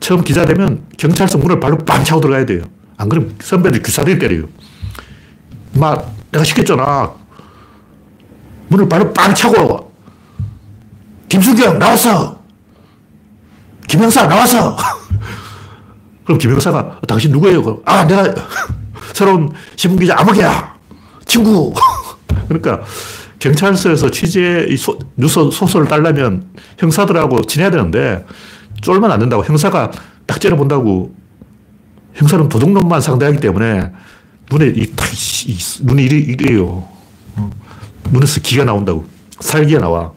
처음 기자 되면 경찰서 문을 발로 빵 차고 들어가야 돼요. 안 그러면 선배들 귀사들 때려요. 막, 내가 시켰잖아. 문을 발로 빵 차고, 김수경, 나왔어! 김영사, 나왔어! 그럼 김영사가, 당신 누구예요? 아, 내가 새로운 신문기자 아무개야! 친구! 그러니까, 경찰서에서 취재 소, 뉴스 소설을 따려면 형사들하고 지내야 되는데 쫄면 안 된다고. 형사가 딱 째려본다고. 형사는 도둑놈만 상대하기 때문에 눈에 이, 이 눈이 이래, 이래요. 어. 눈에서 기가 나온다고. 살기가 나와.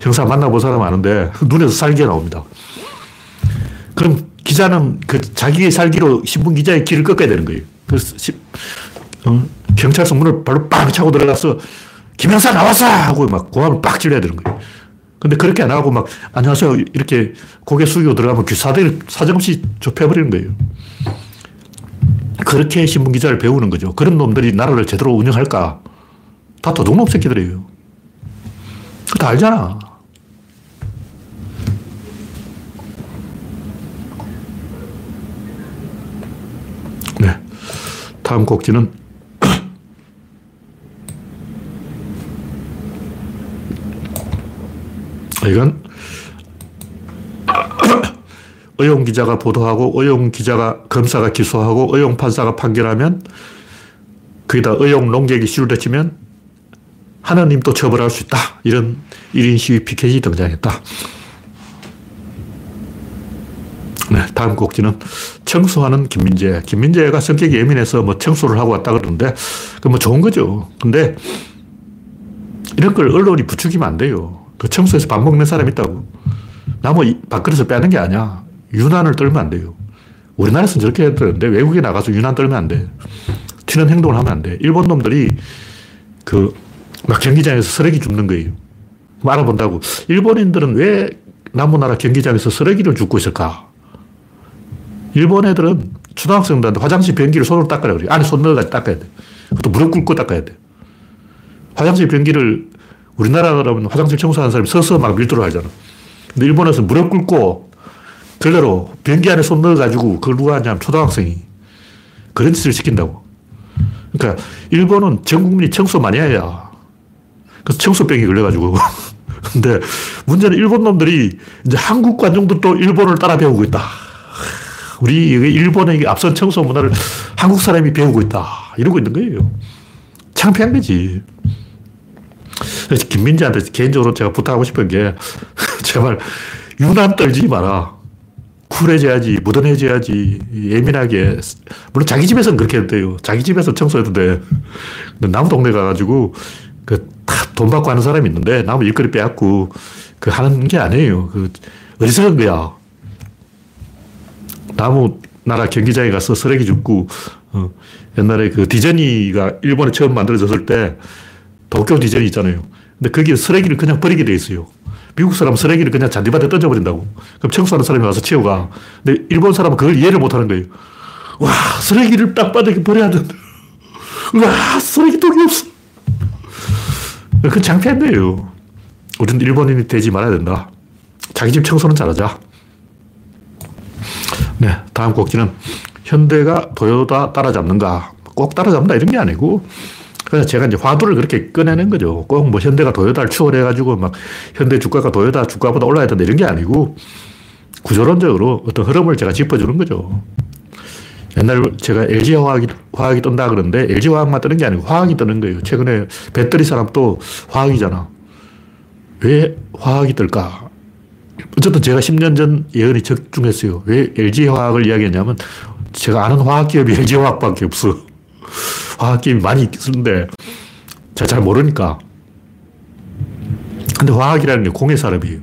형사 만나본 사람 아는데 눈에서 살기가 나옵니다. 그럼 기자는 그 자기의 살기로 신분 기자의 길을 꺾어야 되는 거예요. 그래서 시, 어, 경찰서 문을 발로 빵 차고 들어가서 김형사 나왔어! 하고 막 고함을 빡 질러야 되는 거예요. 근데 그렇게 안 하고 막 안녕하세요 이렇게 고개 숙이고 들어가면 귀사들 사정없이 좁혀버리는 거예요. 그렇게 신문 기자를 배우는 거죠. 그런 놈들이 나라를 제대로 운영할까? 다 도둑놈 새끼들이에요. 다 알잖아. 네. 다음 곡지는 이건 의용 기자가 보도하고 의용 기자가 검사가 기소하고 의용 판사가 판결하면 거기다 의용 농객이 시를 치면 하나님도 처벌할 수 있다. 이런 1인 시위 피켓이 등장했다. 네, 다음 곡지는 청소하는 김민재. 김민재가 성격이 예민해서 뭐 청소를 하고 왔다 그러는데, 그뭐 좋은 거죠. 근데 이런 걸 언론이 부추기면 안 돼요. 그 청소에서 밥 먹는 사람 있다고. 나무 밥그릇을 빼는 게 아니야. 유난을 떨면 안 돼요. 우리나라에서는 저렇게 되는데 외국에 나가서 유난 떨면 안 돼. 튀는 행동을 하면 안 돼. 일본 놈들이 그 막 경기장에서 쓰레기 줍는 거예요. 알아본다고. 일본인들은 왜 남부나라 경기장에서 쓰레기를 줍고 있을까? 일본 애들은 초등학생들한테 화장실 변기를 손으로 닦으라 그래요. 안에 손 넣어가지고 닦아야 돼. 그것도 무릎 꿇고 닦아야 돼. 화장실 변기를 우리나라 그러면 화장실 청소하는 사람이 서서 막 밀도를 하잖아. 근데 일본에서 무릎 꿇고 결례로 변기 안에 손 넣어가지고 그걸 누가 하냐면 초등학생이 그런 짓을 시킨다고. 그러니까 일본은 전 국민이 청소 많이 해야. 그래서 청소병이 걸려가지고. 근데 문제는 일본 놈들이 이제 한국 관중들도 일본을 따라 배우고 있다. 우리 일본의 앞선 청소 문화를 한국 사람이 배우고 있다. 이러고 있는 거예요. 창피한 거지. 그래서 김민재한테 개인적으로 제가 부탁하고 싶은 게 제발 유난 떨지 마라. 쿨해져야지, 무던해져야지, 예민하게. 물론 자기 집에서는 그렇게 해도 돼요. 자기 집에서 청소해도 돼. 남 동네 가가지고, 그, 돈 받고 하는 사람이 있는데, 나무 일거리 빼앗고, 그 하는 게 아니에요. 그, 어리석은 거야. 나무 나라 경기장에 가서 쓰레기 줍고, 어, 옛날에 그 디즈니가 일본에 처음 만들어졌을 때, 도쿄 디즈니 있잖아요. 근데 거기 쓰레기를 그냥 버리게 돼 있어요. 미국 사람은 쓰레기를 그냥 잔디밭에 던져버린다고. 그럼 청소하는 사람이 와서 치워가. 근데 일본 사람은 그걸 이해를 못 하는 거예요. 와, 쓰레기를 땅바닥에 버려야 된다. 와, 쓰레기통이 없어. 그 창피한 거예요. 우리는 일본인이 되지 말아야 된다. 자기 집 청소는 잘하자. 네, 다음 곡지는 현대가 도요타 따라잡는가. 꼭 따라잡는다 이런 게 아니고 그래서 제가 이제 화두를 그렇게 꺼내는 거죠. 꼭 뭐 현대가 도요타를 추월해가지고 막 현대 주가가 도요타 주가보다 올라야 된다 이런 게 아니고 구조론적으로 어떤 흐름을 제가 짚어주는 거죠. 옛날 제가 LG 화학이, 화학이 뜬다 그러는데 LG 화학만 뜨는 게 아니고 화학이 뜨는 거예요. 최근에 배터리 산업도 화학이잖아. 왜 화학이 뜰까? 어쨌든 제가 10년 전 예언이 적중했어요. 왜 LG 화학을 이야기했냐면 제가 아는 화학기업이 LG 화학밖에 없어. 화학기업이 많이 쓰는데 제가 잘 모르니까. 근데 화학이라는 게 공예 산업이에요.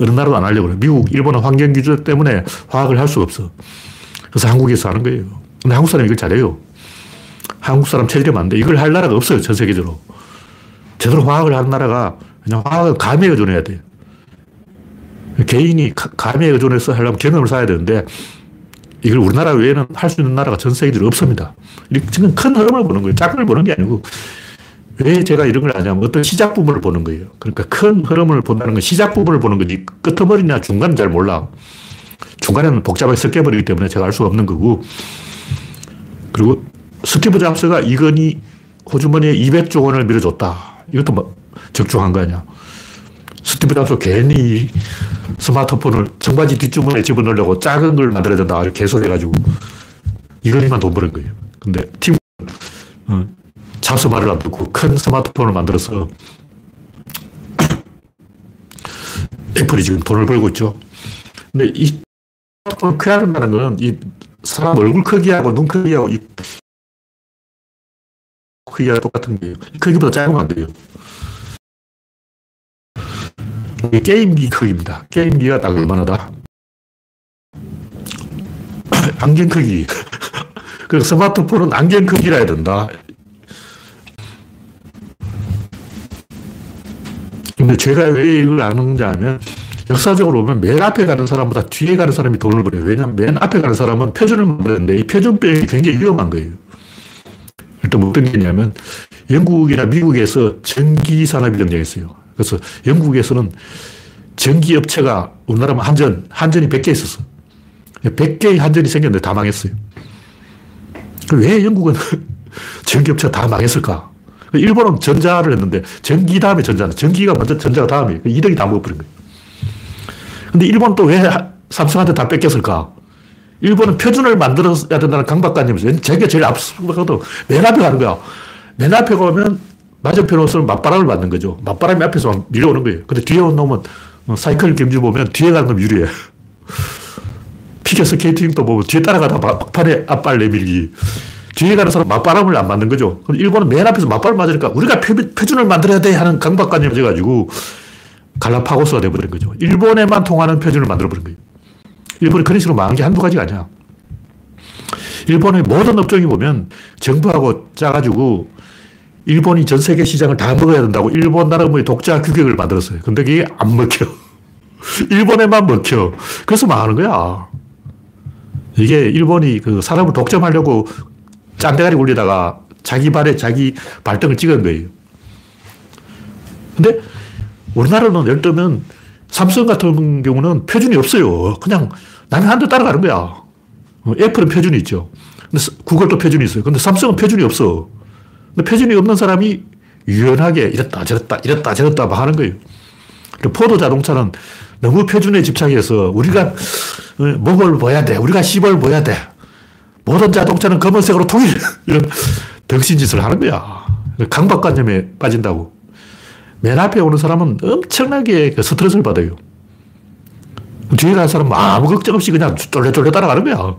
어느 나라도 안 하려고 그래. 미국, 일본은 환경 기준 때문에 화학을 할 수가 없어. 그래서 한국에서 하는 거예요. 근데 한국 사람이 이걸 잘해요. 한국 사람 체질이 안 돼. 이걸 할 나라가 없어요. 전 세계적으로. 제대로 화학을 하는 나라가 그냥 감에 의존해야 돼. 개인이 감에 의존해서 하려면 경험을 쌓아야 되는데 이걸 우리나라 외에는 할 수 있는 나라가 전 세계적으로 없습니다. 지금 큰 흐름을 보는 거예요. 작은 걸 보는 게 아니고 왜 제가 이런 걸 하냐면 어떤 시작 부분을 보는 거예요. 그러니까 큰 흐름을 본다는 건 시작 부분을 보는 거지 끄트머리나 중간은 잘 몰라. 중간에는 복잡하게 섞여버리기 때문에 제가 알 수가 없는 거고 그리고 스티브 잡스가 이건희 호주머니에 200조 원을 밀어줬다. 이것도 뭐 적중한 거 아니야. 스티브 잡스 괜히 스마트폰을 청바지 뒷주머니에 집어넣으려고 작은 걸 만들어야 된다. 이렇게 개소리해가지고 이건희만 돈 버는 거예요. 근데 팀, 어, 잡스 말을 안 듣고 큰 스마트폰을 만들어서 애플이 지금 돈을 벌고 있죠. 근데 이 스마트폰을 크게 한다는 거는 이 사람 얼굴 크기하고 눈 크기하고 이 크기가 똑같은 게 크기보다 작으면 안 돼요. 게임기 크기입니다. 게임기가 딱 얼마나다? 안경 크기. 그리고 스마트폰은 안경 크기라 해야 된다. 근데 제가 왜 이걸 아는지 하면 역사적으로 보면 맨 앞에 가는 사람보다 뒤에 가는 사람이 돈을 벌어요. 왜냐하면 맨 앞에 가는 사람은 표준을 만드는데 이 표준병이 굉장히 위험한 거예요. 일단 어떤 게 있냐면 영국이나 미국에서 전기 산업이 등장했어요. 그래서 영국에서는 전기 업체가 우리나라면 한전, 한전이 100개 있었어. 100개의 한전이 생겼는데 다 망했어요. 왜 영국은 전기 업체가 다 망했을까? 일본은 전자를 했는데 전기 다음에 전자는 전기가 먼저 전자가 다음에 이득이 다 먹어버린 거예요. 근데 일본은 또 왜 삼성한테 다 뺏겼을까? 일본은 표준을 만들어야 된다는 강박관념이죠. 자기가 제일 앞서거든. 맨 앞에 가는 거야. 맨 앞에 가면 맞은편 옷은 맞바람을 맞는 거죠. 맞바람이 앞에서 밀려오는 거예요. 근데 뒤에 온 놈은 뭐 사이클 경주 보면 뒤에 가는 놈 유리해. 피겨 스케이팅도 보면 뒤에 따라가다 막판에 앞발 내밀기. 뒤에 가는 사람 맞바람을 안 맞는 거죠. 그럼 일본은 맨 앞에서 맞바람 맞으니까 우리가 표, 준을 만들어야 돼 하는 강박관념이 져가지고 갈라파고스가 돼버린 거죠. 일본에만 통하는 표준을 만들어버린 거예요. 일본이 그런 식으로 망한 게 한두 가지가 아니야. 일본의 모든 업종이 보면 정부하고 짜가지고 일본이 전 세계 시장을 다 먹어야 된다고 일본 나름의 독자 규격을 만들었어요. 근데 그게 안 먹혀. 일본에만 먹혀. 그래서 망하는 거야. 이게 일본이 그 사람을 독점하려고 짠대가리 굴리다가 자기 발에 자기 발등을 찍은 거예요. 근데 우리나라는 예를 들면 삼성 같은 경우는 표준이 없어요. 그냥 남이 한대 따라가는 거야. 어, 애플은 표준이 있죠. 근데 구글도 표준이 있어요. 근데 삼성은 표준이 없어. 근데 표준이 없는 사람이 유연하게 이랬다 저랬다 이랬다 저랬다 막 하는 거예요. 포도 자동차는 너무 표준에 집착해서 우리가 어, 목을 보야 돼. 우리가 씹을 보야 돼. 모든 자동차는 검은색으로 통일. 이런 덕신짓을 하는 거야. 강박관념에 빠진다고. 맨 앞에 오는 사람은 엄청나게 그 스트레스를 받아요. 뒤에 가는 사람은 아무 걱정 없이 그냥 쫄래쫄래 따라가는 거야.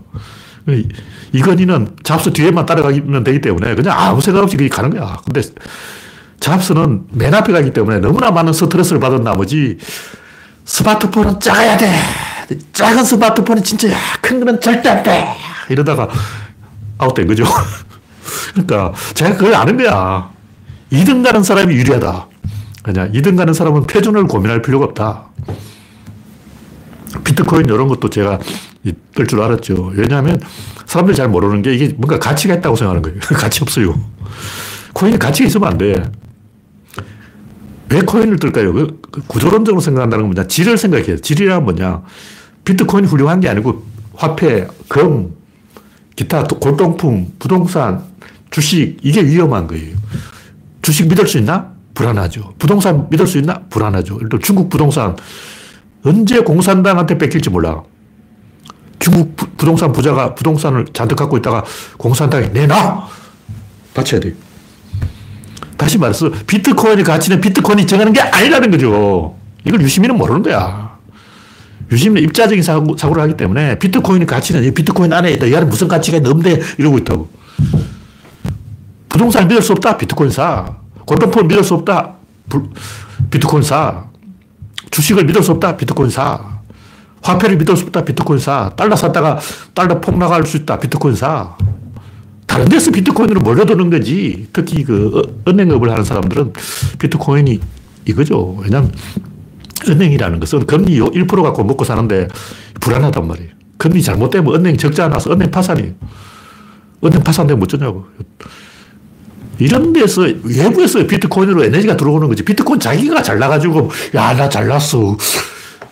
이건희는 잡스 뒤에만 따라가면 되기 때문에 그냥 아무 생각 없이 가는 거야. 근데 잡스는 맨 앞에 가기 때문에 너무나 많은 스트레스를 받은 나머지 스마트폰은 작아야 돼. 작은 스마트폰은 진짜 큰 거는 절대 안 돼. 이러다가 아웃된 거죠. 그러니까 제가 그걸 아는 거야. 2등 가는 사람이 유리하다. 그냥 2등 가는 사람은 표준을 고민할 필요가 없다. 비트코인 이런 것도 제가 뜰 줄 알았죠. 왜냐하면 사람들이 잘 모르는 게 이게 뭔가 가치가 있다고 생각하는 거예요. 가치 없어요. 코인이 가치가 있으면 안 돼. 왜 코인을 뜰까요? 그, 그 구조론적으로 생각한다는 건 뭐냐? 질을 생각해요. 질이란 뭐냐? 비트코인이 훌륭한 게 아니고 화폐, 금, 기타 골동품, 부동산, 주식, 이게 위험한 거예요. 주식 믿을 수 있나? 불안하죠. 부동산 믿을 수 있나? 불안하죠. 예를 중국 부동산 언제 공산당한테 뺏길지 몰라. 중국 부, 동산 부자가 부동산을 잔뜩 갖고 있다가 공산당이 내놔! 다쳐야 돼. 다시 말해서 비트코인의 가치는 비트코인이 정하는 게 아니라는 거죠. 이걸 유시민은 모르는 거야. 유시민은 입자적인 사고, 사고를 하기 때문에 비트코인의 가치는 비트코인 안에 있다. 얘는 무슨 가치가 있는데 이러고 있다고. 부동산 믿을 수 없다. 비트코인 사. 골동품을 믿을 수 없다. 비트코인 사. 주식을 믿을 수 없다. 비트코인 사. 화폐를 믿을 수 없다. 비트코인 사. 달러 샀다가 달러 폭락할 수 있다. 비트코인 사. 다른 데서 비트코인으로 몰려드는 거지. 특히 그 어, 은행업을 하는 사람들은 비트코인이 이거죠. 왜냐면 은행이라는 것은 금리 1% 갖고 먹고 사는데 불안하단 말이에요. 금리 잘못되면 은행 적자 나서 은행 파산이에요. 은행 파산되면 못 주냐고. 이런 데서 외부에서 비트코인으로 에너지가 들어오는 거지. 비트코인 자기가 잘 나가지고, 야, 나 잘났어.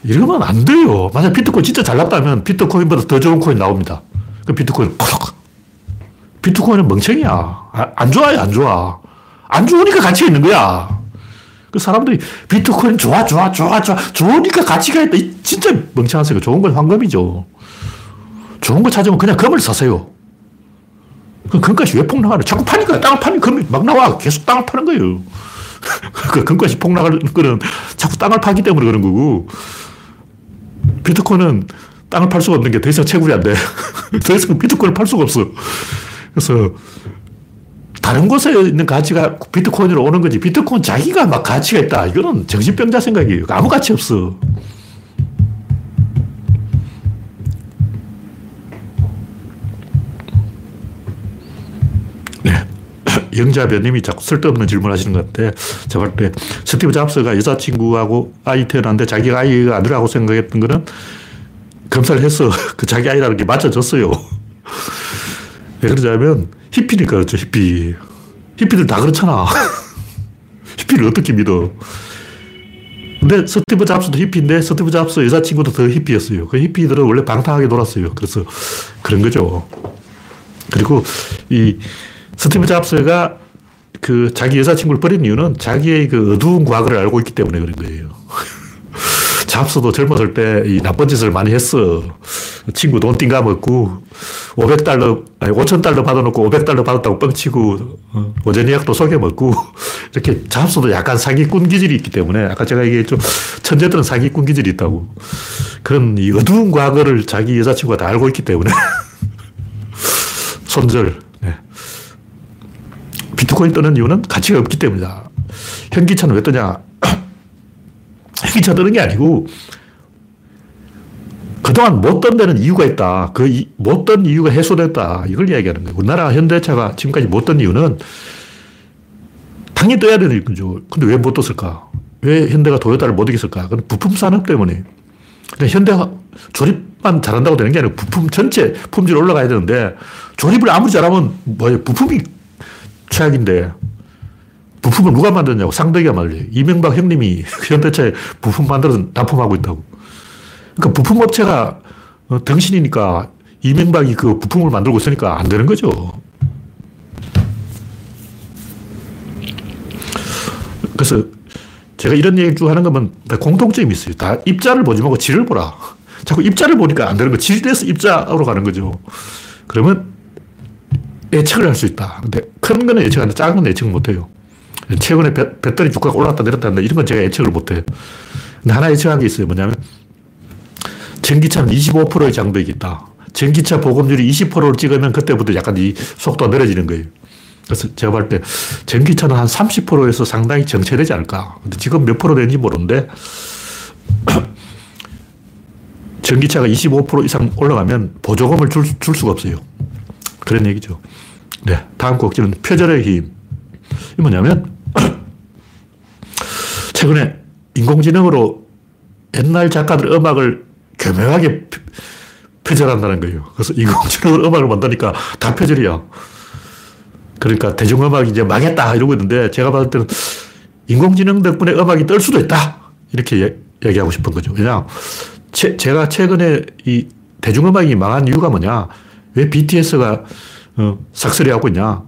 이러면 안 돼요. 만약 비트코인 진짜 잘났다면 비트코인보다 더 좋은 코인 나옵니다. 그 비트코인 팍. 비트코인은 멍청이야. 아, 안 좋아요, 안 좋아. 안 좋으니까 가치가 있는 거야. 그 사람들이 비트코인 좋아, 좋아, 좋아, 좋아. 좋으니까 가치가 있다. 진짜 멍청하세요. 좋은 건 황금이죠. 좋은 거 찾으면 그냥 금을 사세요. 그 금값이 왜 폭락하냐? 자꾸 파니까 땅을 파니 금이 막 나와. 계속 땅을 파는 거예요. 그 금값이 폭락하는 거는 자꾸 땅을 파기 때문에 그런 거고, 비트코인은 땅을 팔 수가 없는 게 더 이상 채굴이 안 돼. 더 이상 비트코인을 팔 수가 없어. 그래서 다른 곳에 있는 가치가 비트코인으로 오는 거지. 비트코인 자기가 막 가치가 있다. 이거는 정신병자 생각이에요. 아무 가치 없어. 네. 영자변님이 자꾸 쓸데없는 질문 하시는 것 같아. 제가 볼때 스티브 잡스가 여자친구하고 아이 태어났는데 자기 아이가 아니라고 생각했던 거는 검사를 해서 그 자기 아이라는 게 밝혀졌어요. 왜 그러냐면 히피니까 그렇죠, 히피. 히피들 다 그렇잖아. 히피를 어떻게 믿어? 근데 스티브 잡스도 히피인데 스티브 잡스 여자친구도 더 히피였어요. 그 히피들은 원래 방탕하게 놀았어요. 그래서 그런 거죠. 그리고 이 스티브 잡스가 그 자기 여자친구를 버린 이유는 자기의 그 어두운 과거를 알고 있기 때문에 그런 거예요. 잡스도 젊었을 때 이 나쁜 짓을 많이 했어. 친구 돈 띵가 먹고 500달러, 아니 5,000달러 받아놓고 500달러 받았다고 뻥치고 어, 오전예약도 속여 먹고 이렇게 잡스도 약간 사기꾼 기질이 있기 때문에 아까 제가 얘기했죠. 천재들은 사기꾼 기질이 있다고. 그런 이 어두운 과거를 자기 여자친구가 다 알고 있기 때문에 손절. 네. 비트코인 뜨는 이유는 가치가 없기 때문이다. 현기차는 왜 뜨냐? 현기차 뜨는 게 아니고 그동안 못 던 데는 이유가 있다. 그 못 던 이유가 해소됐다. 이걸 이야기하는 거예요. 우리나라 현대차가 지금까지 못 던 이유는 당연히 떠야 되는 거죠. 근데 왜 못 떴을까? 왜 현대가 도요타를 못 이겼을까? 그건 부품 산업 때문에. 근데 현대가 조립만 잘한다고 되는 게 아니고 부품 전체 품질 올라가야 되는데 조립을 아무리 잘하면 뭐예요? 부품이 최악인데 부품을 누가 만드냐고 쌍둥이가 말이에요. 이명박 형님이 현대차에 부품 만들어서 납품하고 있다고. 그러니까 부품 업체가 어, 등신이니까 이명박이 그 부품을 만들고 있으니까 안 되는 거죠. 그래서 제가 이런 얘기 쭉 하는 거면 공통점이 있어요. 다 입자를 보지 말고 질을 보라. 자꾸 입자를 보니까 안 되는 거. 질에서 입자로 가는 거죠. 그러면 예측을 할 수 있다. 근데 큰 거는 예측하는데 작은 건 예측 못 해요. 최근에 배, 배터리 주가가 올랐다 내렸다 한다 이런 건 제가 예측을 못 해요. 근데 하나 예측한 게 있어요. 뭐냐면 전기차는 25%의 장벽이 있다. 전기차 보급률이 20%를 찍으면 그때부터 약간 이 속도가 느려지는 거예요. 그래서 제가 볼 때 전기차는 한 30%에서 상당히 정체되지 않을까. 근데 지금 몇 프로 되는지 모르는데 전기차가 25% 이상 올라가면 보조금을 줄, 줄 수가 없어요. 그런 얘기죠. 네. 다음 곡지는 표절의 힘. 이 뭐냐면 최근에 인공지능으로 옛날 작가들 음악을 교묘하게 표절한다는 거예요. 그래서 인공지능으로 음악을 만드니까 다 표절이야. 그러니까 대중음악이 이제 망했다 이러고 있는데 제가 봤을 때는 인공지능 덕분에 음악이 뜰 수도 있다. 이렇게 얘기하고 싶은 거죠. 왜냐 제, 제가 최근에 이 대중음악이 망한 이유가 뭐냐. 왜 BTS가 어, 삭스리 하고 있냐.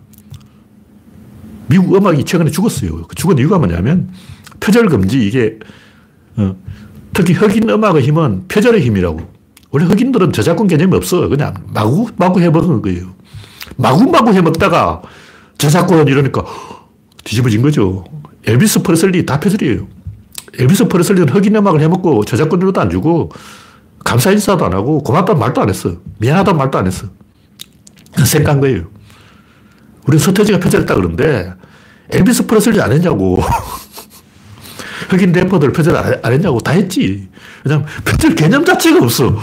미국 음악이 최근에 죽었어요. 그 죽은 이유가 뭐냐면 표절 금지 이게 어, 특히 흑인 음악의 힘은 표절의 힘이라고. 원래 흑인들은 저작권 개념이 없어. 그냥 마구 마구 해먹은 거예요. 마구 마구 해먹다가 저작권 이러니까 뒤집어진 거죠. 엘비스 프레슬리 다 표절이에요. 엘비스 프레슬리는 흑인 음악을 해먹고 저작권료도 안 주고 감사 인사도 안 하고 고맙다는 말도 안 했어. 미안하다는 말도 안 했어. 생각한 거예요. 우리 서태지가 표절했다 그러는데 엘비스 프레슬리 안 했냐고. 흑인 래퍼들 표절 안 했냐고. 다 했지. 그냥 표절 개념 자체가 없어.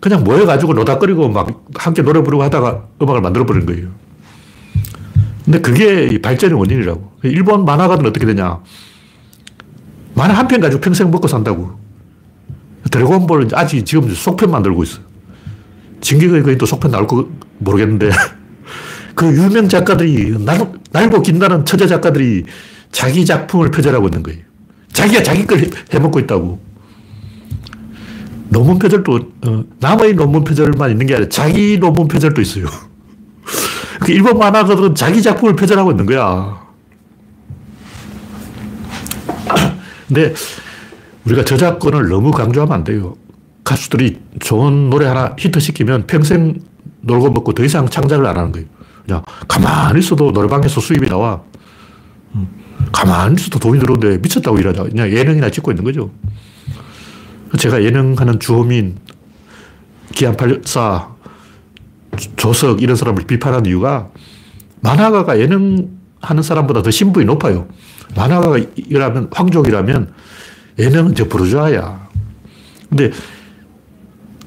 그냥 모여가지고 노닥거리고 막 함께 노래 부르고 하다가 음악을 만들어버린 거예요. 근데 그게 발전의 원인이라고. 일본 만화가들은 어떻게 되냐. 만화 한 편 가지고 평생 먹고 산다고. 드래곤볼은 아직 지금 속편 만들고 있어. 진격의 거인 또 속편 나올 거 모르겠는데. 그 유명 작가들이, 날, 날고 긴다는 처제 작가들이 자기 작품을 표절하고 있는 거예요. 자기가 자기 걸 해먹고 있다고. 논문 표절도, 어, 남의 논문 표절만 있는 게 아니라 자기 논문 표절도 있어요. 그 일본 만화가들은 자기 작품을 표절하고 있는 거야. 근데 우리가 저작권을 너무 강조하면 안 돼요. 가수들이 좋은 노래 하나 히트시키면 평생 놀고 먹고 더 이상 창작을 안 하는 거예요. 그냥 가만히 있어도 노래방에서 수입이 나와. 음, 가만히 있어도 돈이 들어오는데 미쳤다고 일하자. 그냥 예능이나 찍고 있는 거죠. 제가 예능하는 주호민, 기안84, 조석 이런 사람을 비판한 이유가 만화가가 예능하는 사람보다 더 신분이 높아요. 만화가이라면, 황족이라면 예능은 저 부르주아야. 근데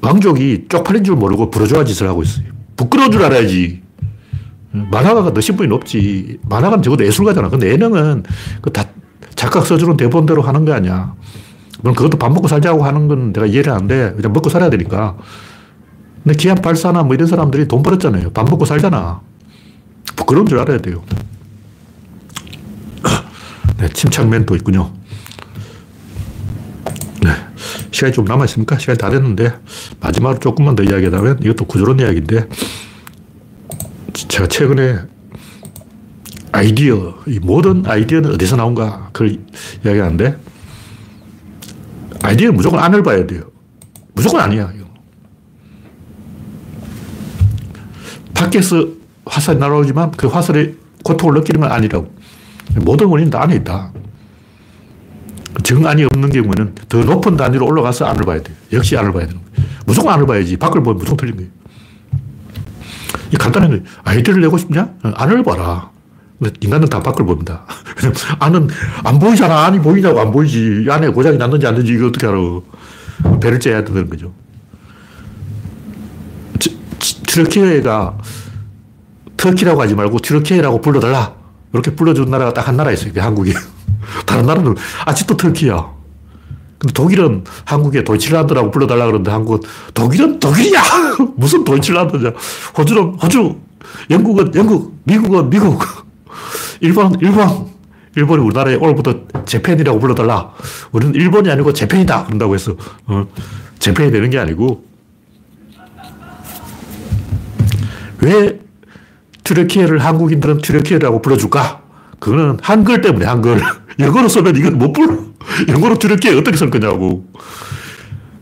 왕족이 쪽팔린 줄 모르고 부르주아 짓을 하고 있어요. 부끄러운 줄 알아야지. 만화가가 더 신분이 높지. 만화가는 적어도 예술가잖아. 근데 예능은 그 다 작가 써주는 대본대로 하는 거 아니야. 물론 그것도 밥 먹고 살자고 하는 건 내가 이해를 하는데 그냥 먹고 살아야 되니까. 근데 기안 발사나 뭐 이런 사람들이 돈 벌었잖아요. 밥 먹고 살잖아. 부끄러운 줄 알아야 돼요. 네, 침착맨도 있군요. 네. 시간이 좀 남아있습니까? 시간이 다 됐는데, 마지막으로 조금만 더 이야기하자면, 이것도 구조론 이야기인데, 제가 최근에 아이디어, 이 모든 아이디어는 어디서 나온가, 그걸 이야기하는데, 아이디어는 무조건 안을 봐야 돼요. 무조건 아니야. 밖에서 화살이 날아오지만 그 화살의 고통을 느끼는 건 아니라고. 모든 원인은 다 안에 있다. 정안이 없는 경우에는 더 높은 단위로 올라가서 안을 봐야 돼요. 역시 안을 봐야 되는 거예요. 무조건 안을 봐야지. 밖을 보면 무조건 틀린 거예요. 이 간단한 거예요. 아이디어를 내고 싶냐? 안을 봐라. 인간은 다 밖을 봅니다. 안은 안 보이잖아. 안이 보이냐고 안 보이지. 안에 고장이 났는지 안 났는지 이거 어떻게 알아. 배를 째야 되는 거죠. 트르키예가 터키라고 하지 말고 튀르키예라고 불러달라. 이렇게 불러준 나라가 딱 한 나라 있어요. 한국이. 다른 나라는 아직도 터키야. 근데 독일은 한국에 도이칠란드라고 불러달라 그러는데 한국은 독일은 독일이야! 무슨 도이칠란드냐. 호주는 호주, 영국은 영국, 미국은 미국, 일본, 일본. 일본이 우리나라에 오늘부터 재팬이라고 불러달라. 우리는 일본이 아니고 재팬이다. 그런다고 해서, 어, 재팬이 되는 게 아니고, 왜 튀르키예를 한국인들은 튀르키예라고 불러줄까? 그거는 한글 때문에 한글. 영어로 쓰면 이건 못 불러. 영어로 튀르키예 어떻게 쓸 거냐고.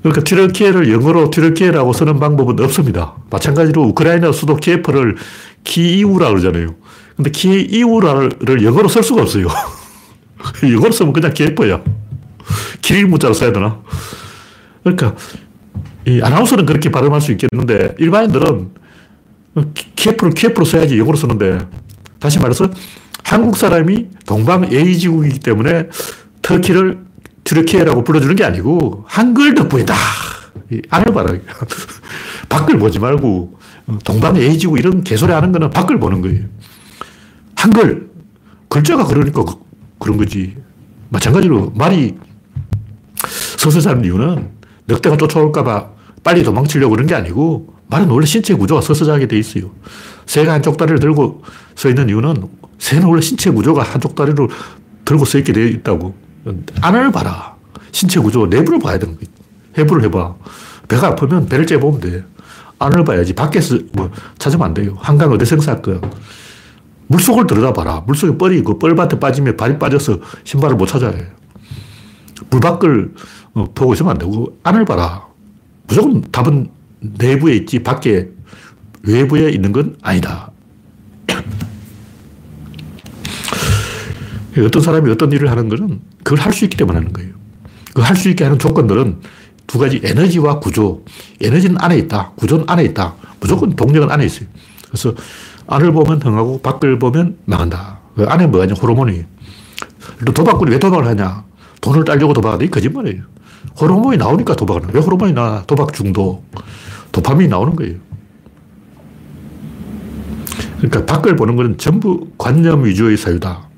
그러니까 튀르키예를 영어로 튀르키예라고 쓰는 방법은 없습니다. 마찬가지로 우크라이나 수도 키예프를 키이우라 그러잖아요. 근데 키이우라를 영어로 쓸 수가 없어요. 영어로 쓰면 그냥 키예프야. 키릴 문자로 써야 되나? 그러니까 이 아나운서는 그렇게 발음할 수 있겠는데 일반인들은 키예프를 키예프로 써야지 영어로 쓰는데 다시 말해서 한국 사람이 동방 A지국이기 때문에 터키를 튀르키예라고 불러주는 게 아니고 한글 덕분이다. 안을 봐라. 밖을 보지 말고 동방 A지국 이런 개소리 하는 거는 밖을 보는 거예요. 한글. 글자가 그러니까 그, 그런 거지. 마찬가지로 말이 서서 사는 이유는 늑대가 쫓아올까봐 빨리 도망치려고 그런 게 아니고 말은 원래 신체 구조가 서서하게 돼 있어요. 새가 한쪽 다리를 들고 서 있는 이유는 새는 원래 신체 구조가 한쪽 다리를 들고 서 있게 되어 있다고. 안을 봐라. 신체 구조, 내부를 봐야 되는 거야. 해부를 해봐. 배가 아프면 배를 째보면 돼. 안을 봐야지. 밖에서 뭐 찾으면 안 돼요. 한강 어디 생사할 거야. 물속을 들여다봐라. 물속에 뻘이 그 뻘밭에 빠지면 발이 빠져서 신발을 못 찾아요. 물 밖을 어, 보고 있으면 안 되고 안을 봐라. 무조건 답은 내부에 있지 밖에 외부에 있는 건 아니다. 어떤 사람이 어떤 일을 하는 것은 그걸 할 수 있기 때문에 하는 거예요. 그 할 수 있게 하는 조건들은 두 가지 에너지와 구조. 에너지는 안에 있다. 구조는 안에 있다. 무조건 동력은 안에 있어요. 그래서 안을 보면 흥하고 밖을 보면 망한다. 그 안에 뭐가 있냐, 호르몬이. 도박꾼이 왜 도박을 하냐? 돈을 따려고 도박하는 게 거짓말이에요. 호르몬이 나오니까 도박을 하는 왜 호르몬이 나? 도박 중독. 도파민이 나오는 거예요. 그러니까 밖을 보는 것은 전부 관념 위주의 사유다.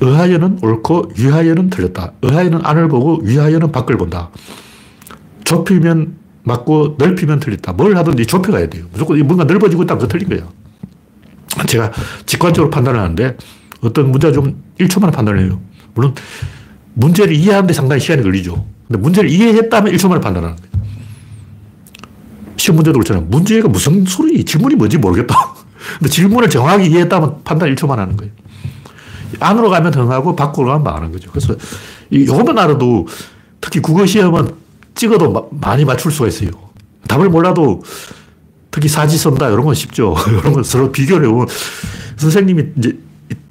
의하여는 옳고 위하여는 틀렸다. 의하여는 안을 보고 위하여는 밖을 본다. 좁히면 맞고 넓히면 틀렸다. 뭘 하든지 좁혀가야 돼요. 무조건 뭔가 넓어지고 있다면 그 틀린 거예요. 제가 직관적으로 판단을 하는데 어떤 문제가 좀 1초 만에 판단을 해요. 물론 문제를 이해하는데 상당히 시간이 걸리죠. 근데 문제를 이해했다면 1초 만에 판단하는 거예요. 시험 문제도 그렇잖아요. 문제가 무슨 소리, 질문이 뭔지 모르겠다. 근데 질문을 정확히 이해했다면 판단 1초만 하는 거예요. 안으로 가면 흥하고 밖으로 가면 망하는 거죠. 그래서 이것만 알아도 특히 국어 시험은 찍어도 마, 많이 맞출 수가 있어요. 답을 몰라도 특히 사지 선다 이런 건 쉽죠. 이런 건 서로 비교를 해보면 선생님이 이제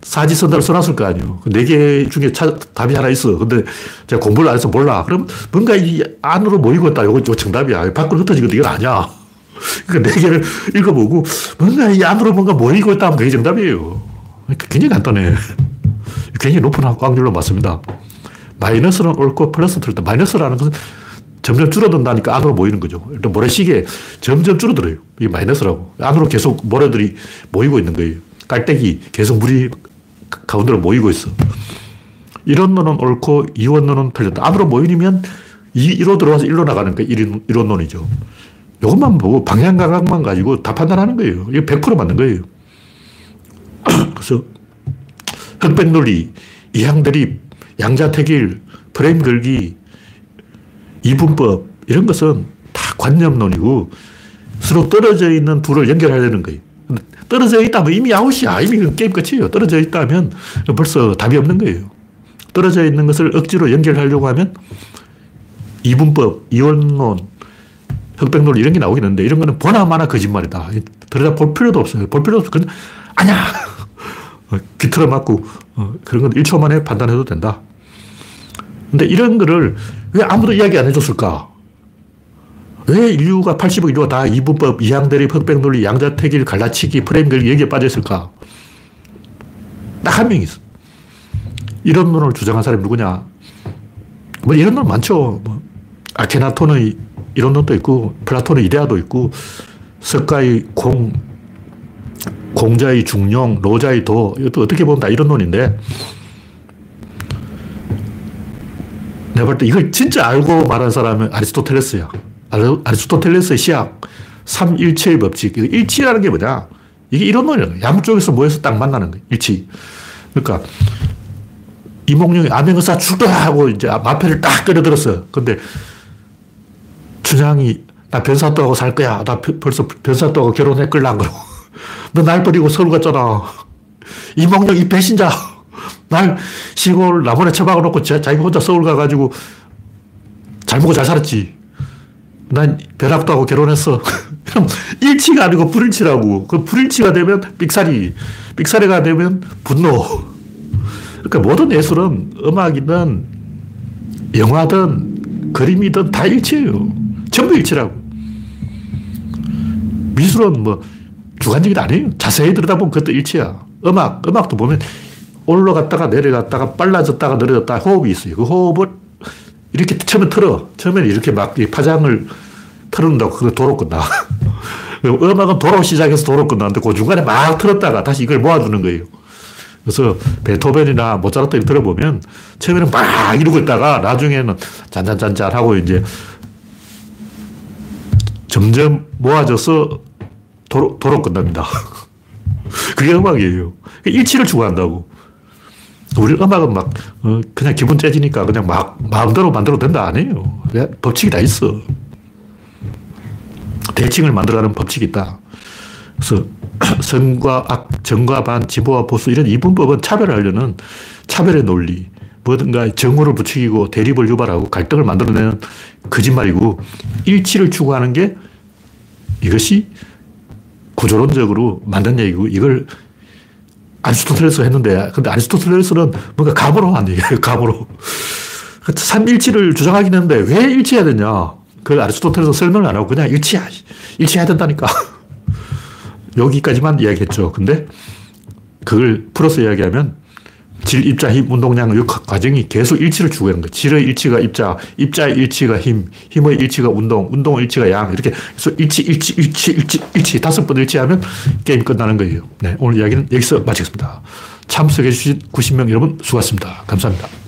사지 선다를 써놨을 거 아니에요. 그 네개 중에 차, 답이 하나 있어. 근데 제가 공부를 안 해서 몰라. 그럼 뭔가 이 안으로 모이고 있다. 이거 정답이야. 밖으로 흩어지거든. 이건 아니야. 그러니까 네 개를 읽어보고 뭔가 이 안으로 뭔가 모이고 있다면 그게 정답이에요. 그러니까 굉장히 간단해. 굉장히 높은 확률로 맞습니다. 마이너스는 옳고 플러스 틀렸다. 마이너스라는 것은 점점 줄어든다니까 안으로 모이는 거죠. 일단 모래시계 점점 줄어들어요. 이게 마이너스라고. 안으로 계속 모래들이 모이고 있는 거예요. 깔때기 계속 물이 가운데로 모이고 있어. 이론론은 옳고 이원론은 틀렸다. 안으로 모이면 2로 들어와서 1로 나가는 게 이론론이죠. 이것만 보고 방향 감각만 가지고 다 판단하는 거예요. 이게 100% 맞는 거예요. 그래서 흑백 논리, 이항대립, 양자택일, 프레임 걸기, 이분법 이런 것은 다 관념론이고 서로 떨어져 있는 둘을 연결하려는 거예요. 떨어져 있다면 이미 아웃이야. 이미 게임 끝이에요. 떨어져 있다면 벌써 답이 없는 거예요. 떨어져 있는 것을 억지로 연결하려고 하면 이분법, 이원론, 흑백론 이런 게 나오겠는데 이런 거는 보나마나 거짓말이다. 들여다 볼 필요도 없어요. 볼 필요도 없어. 그냥 아니야. 귀틀어 맞고 어, 그런 건 1초 만에 판단해도 된다. 근데 이런 거를 왜 아무도 이야기 안 해줬을까? 왜 인류가 80억 인류가 다 이분법, 이항대립, 흑백논리, 양자택일, 갈라치기, 프레임 걸기 여기에 빠져있을까? 딱 한명 있어. 이런 논을 주장한 사람이 누구냐? 뭐 이런 논 많죠. 뭐 아케나톤의 이론론도 있고, 플라톤의 이데아도 있고, 석가의 공, 공자의 중용, 노자의 도, 이것도 어떻게 보면 다 이론론인데, 내가 볼 때 이걸 진짜 알고 말한 사람은 아리스토텔레스야. 아리스토텔레스의 시학, 삼일체의 법칙. 일치라는 게 뭐냐? 이게 이론론이야. 양쪽에서 모여서 딱 만나는 거야. 일치. 그러니까, 이몽룡이 암행의사 출동하고 이제 마패를 딱 끌어들었어. 근데 춘향이 나 변사또하고 살 거야. 나 벌써 변사또하고 결혼했걸랑 그러고. 너 날 버리고 서울 갔잖아. 이몽룡 이 배신자. 날 시골 남원에 처박아 놓고 자기 혼자 서울 가가지고 잘 먹고 잘 살았지. 난 벼락도 하고 결혼했어. 그럼 일치가 아니고 불일치라고. 그 불일치가 되면 삑사리, 삑사리가 되면 분노. 그러니까 모든 예술은 음악이든 영화든 그림이든 다 일치예요. 전부 일치라고. 미술은 뭐 주관적이 아니에요. 자세히 들여다보면 그것도 일치야. 음악, 음악도 보면 올라갔다가 내려갔다가 빨라졌다가 느려졌다 호흡이 있어요. 그 호흡을 이렇게 처음에 틀어. 처음에 이렇게 막 파장을 틀어놓는다고 그거 도로 끝나. 음악은 도로 시작해서 도로 끝나는데 그 중간에 막 틀었다가 다시 이걸 모아주는 거예요. 그래서 베토벤이나 모차르트 들어보면 처음에는 막 이러고 있다가 나중에는 잔잔잔잔 하고 이제 점점 모아져서 도로, 도로 끝납니다. 그게 음악이에요. 일치를 추구한다고. 우리 음악은 막, 어, 그냥 기분 째지니까 그냥 막 마음대로 만들어도 된다 아니에요. 법칙이 다 있어. 대칭을 만들어가는 법칙이 있다. 그래서 선과 악, 정과 반, 진보와 보수 이런 이분법은 차별하려는 차별의 논리, 뭐든가 정오를 부추기고 대립을 유발하고 갈등을 만들어내는 거짓말이고 일치를 추구하는 게 이것이 구조론적으로 만든 얘기고 이걸 아리스토텔레스가 했는데 근데 아리스토텔레스는 뭔가 감으로 한 얘기예요. 감으로. 삼일치를 주장하긴 했는데 왜 일치해야 되냐. 그걸 아리스토텔레스 설명을 안 하고 그냥 일치야. 일치해야 된다니까. 여기까지만 이야기했죠. 근데 그걸 풀어서 이야기하면 질, 입자, 힘, 운동량, 이 과정이 계속 일치를 추구하는 거예요. 질의 일치가 입자, 입자의 일치가 힘, 힘의 일치가 운동, 운동의 일치가 양. 이렇게 해서 일치, 일치, 일치, 일치, 일치. 다섯 번 일치하면 게임 끝나는 거예요. 네, 오늘 이야기는 여기서 마치겠습니다. 참석해 주신 90명 여러분 수고하셨습니다. 감사합니다.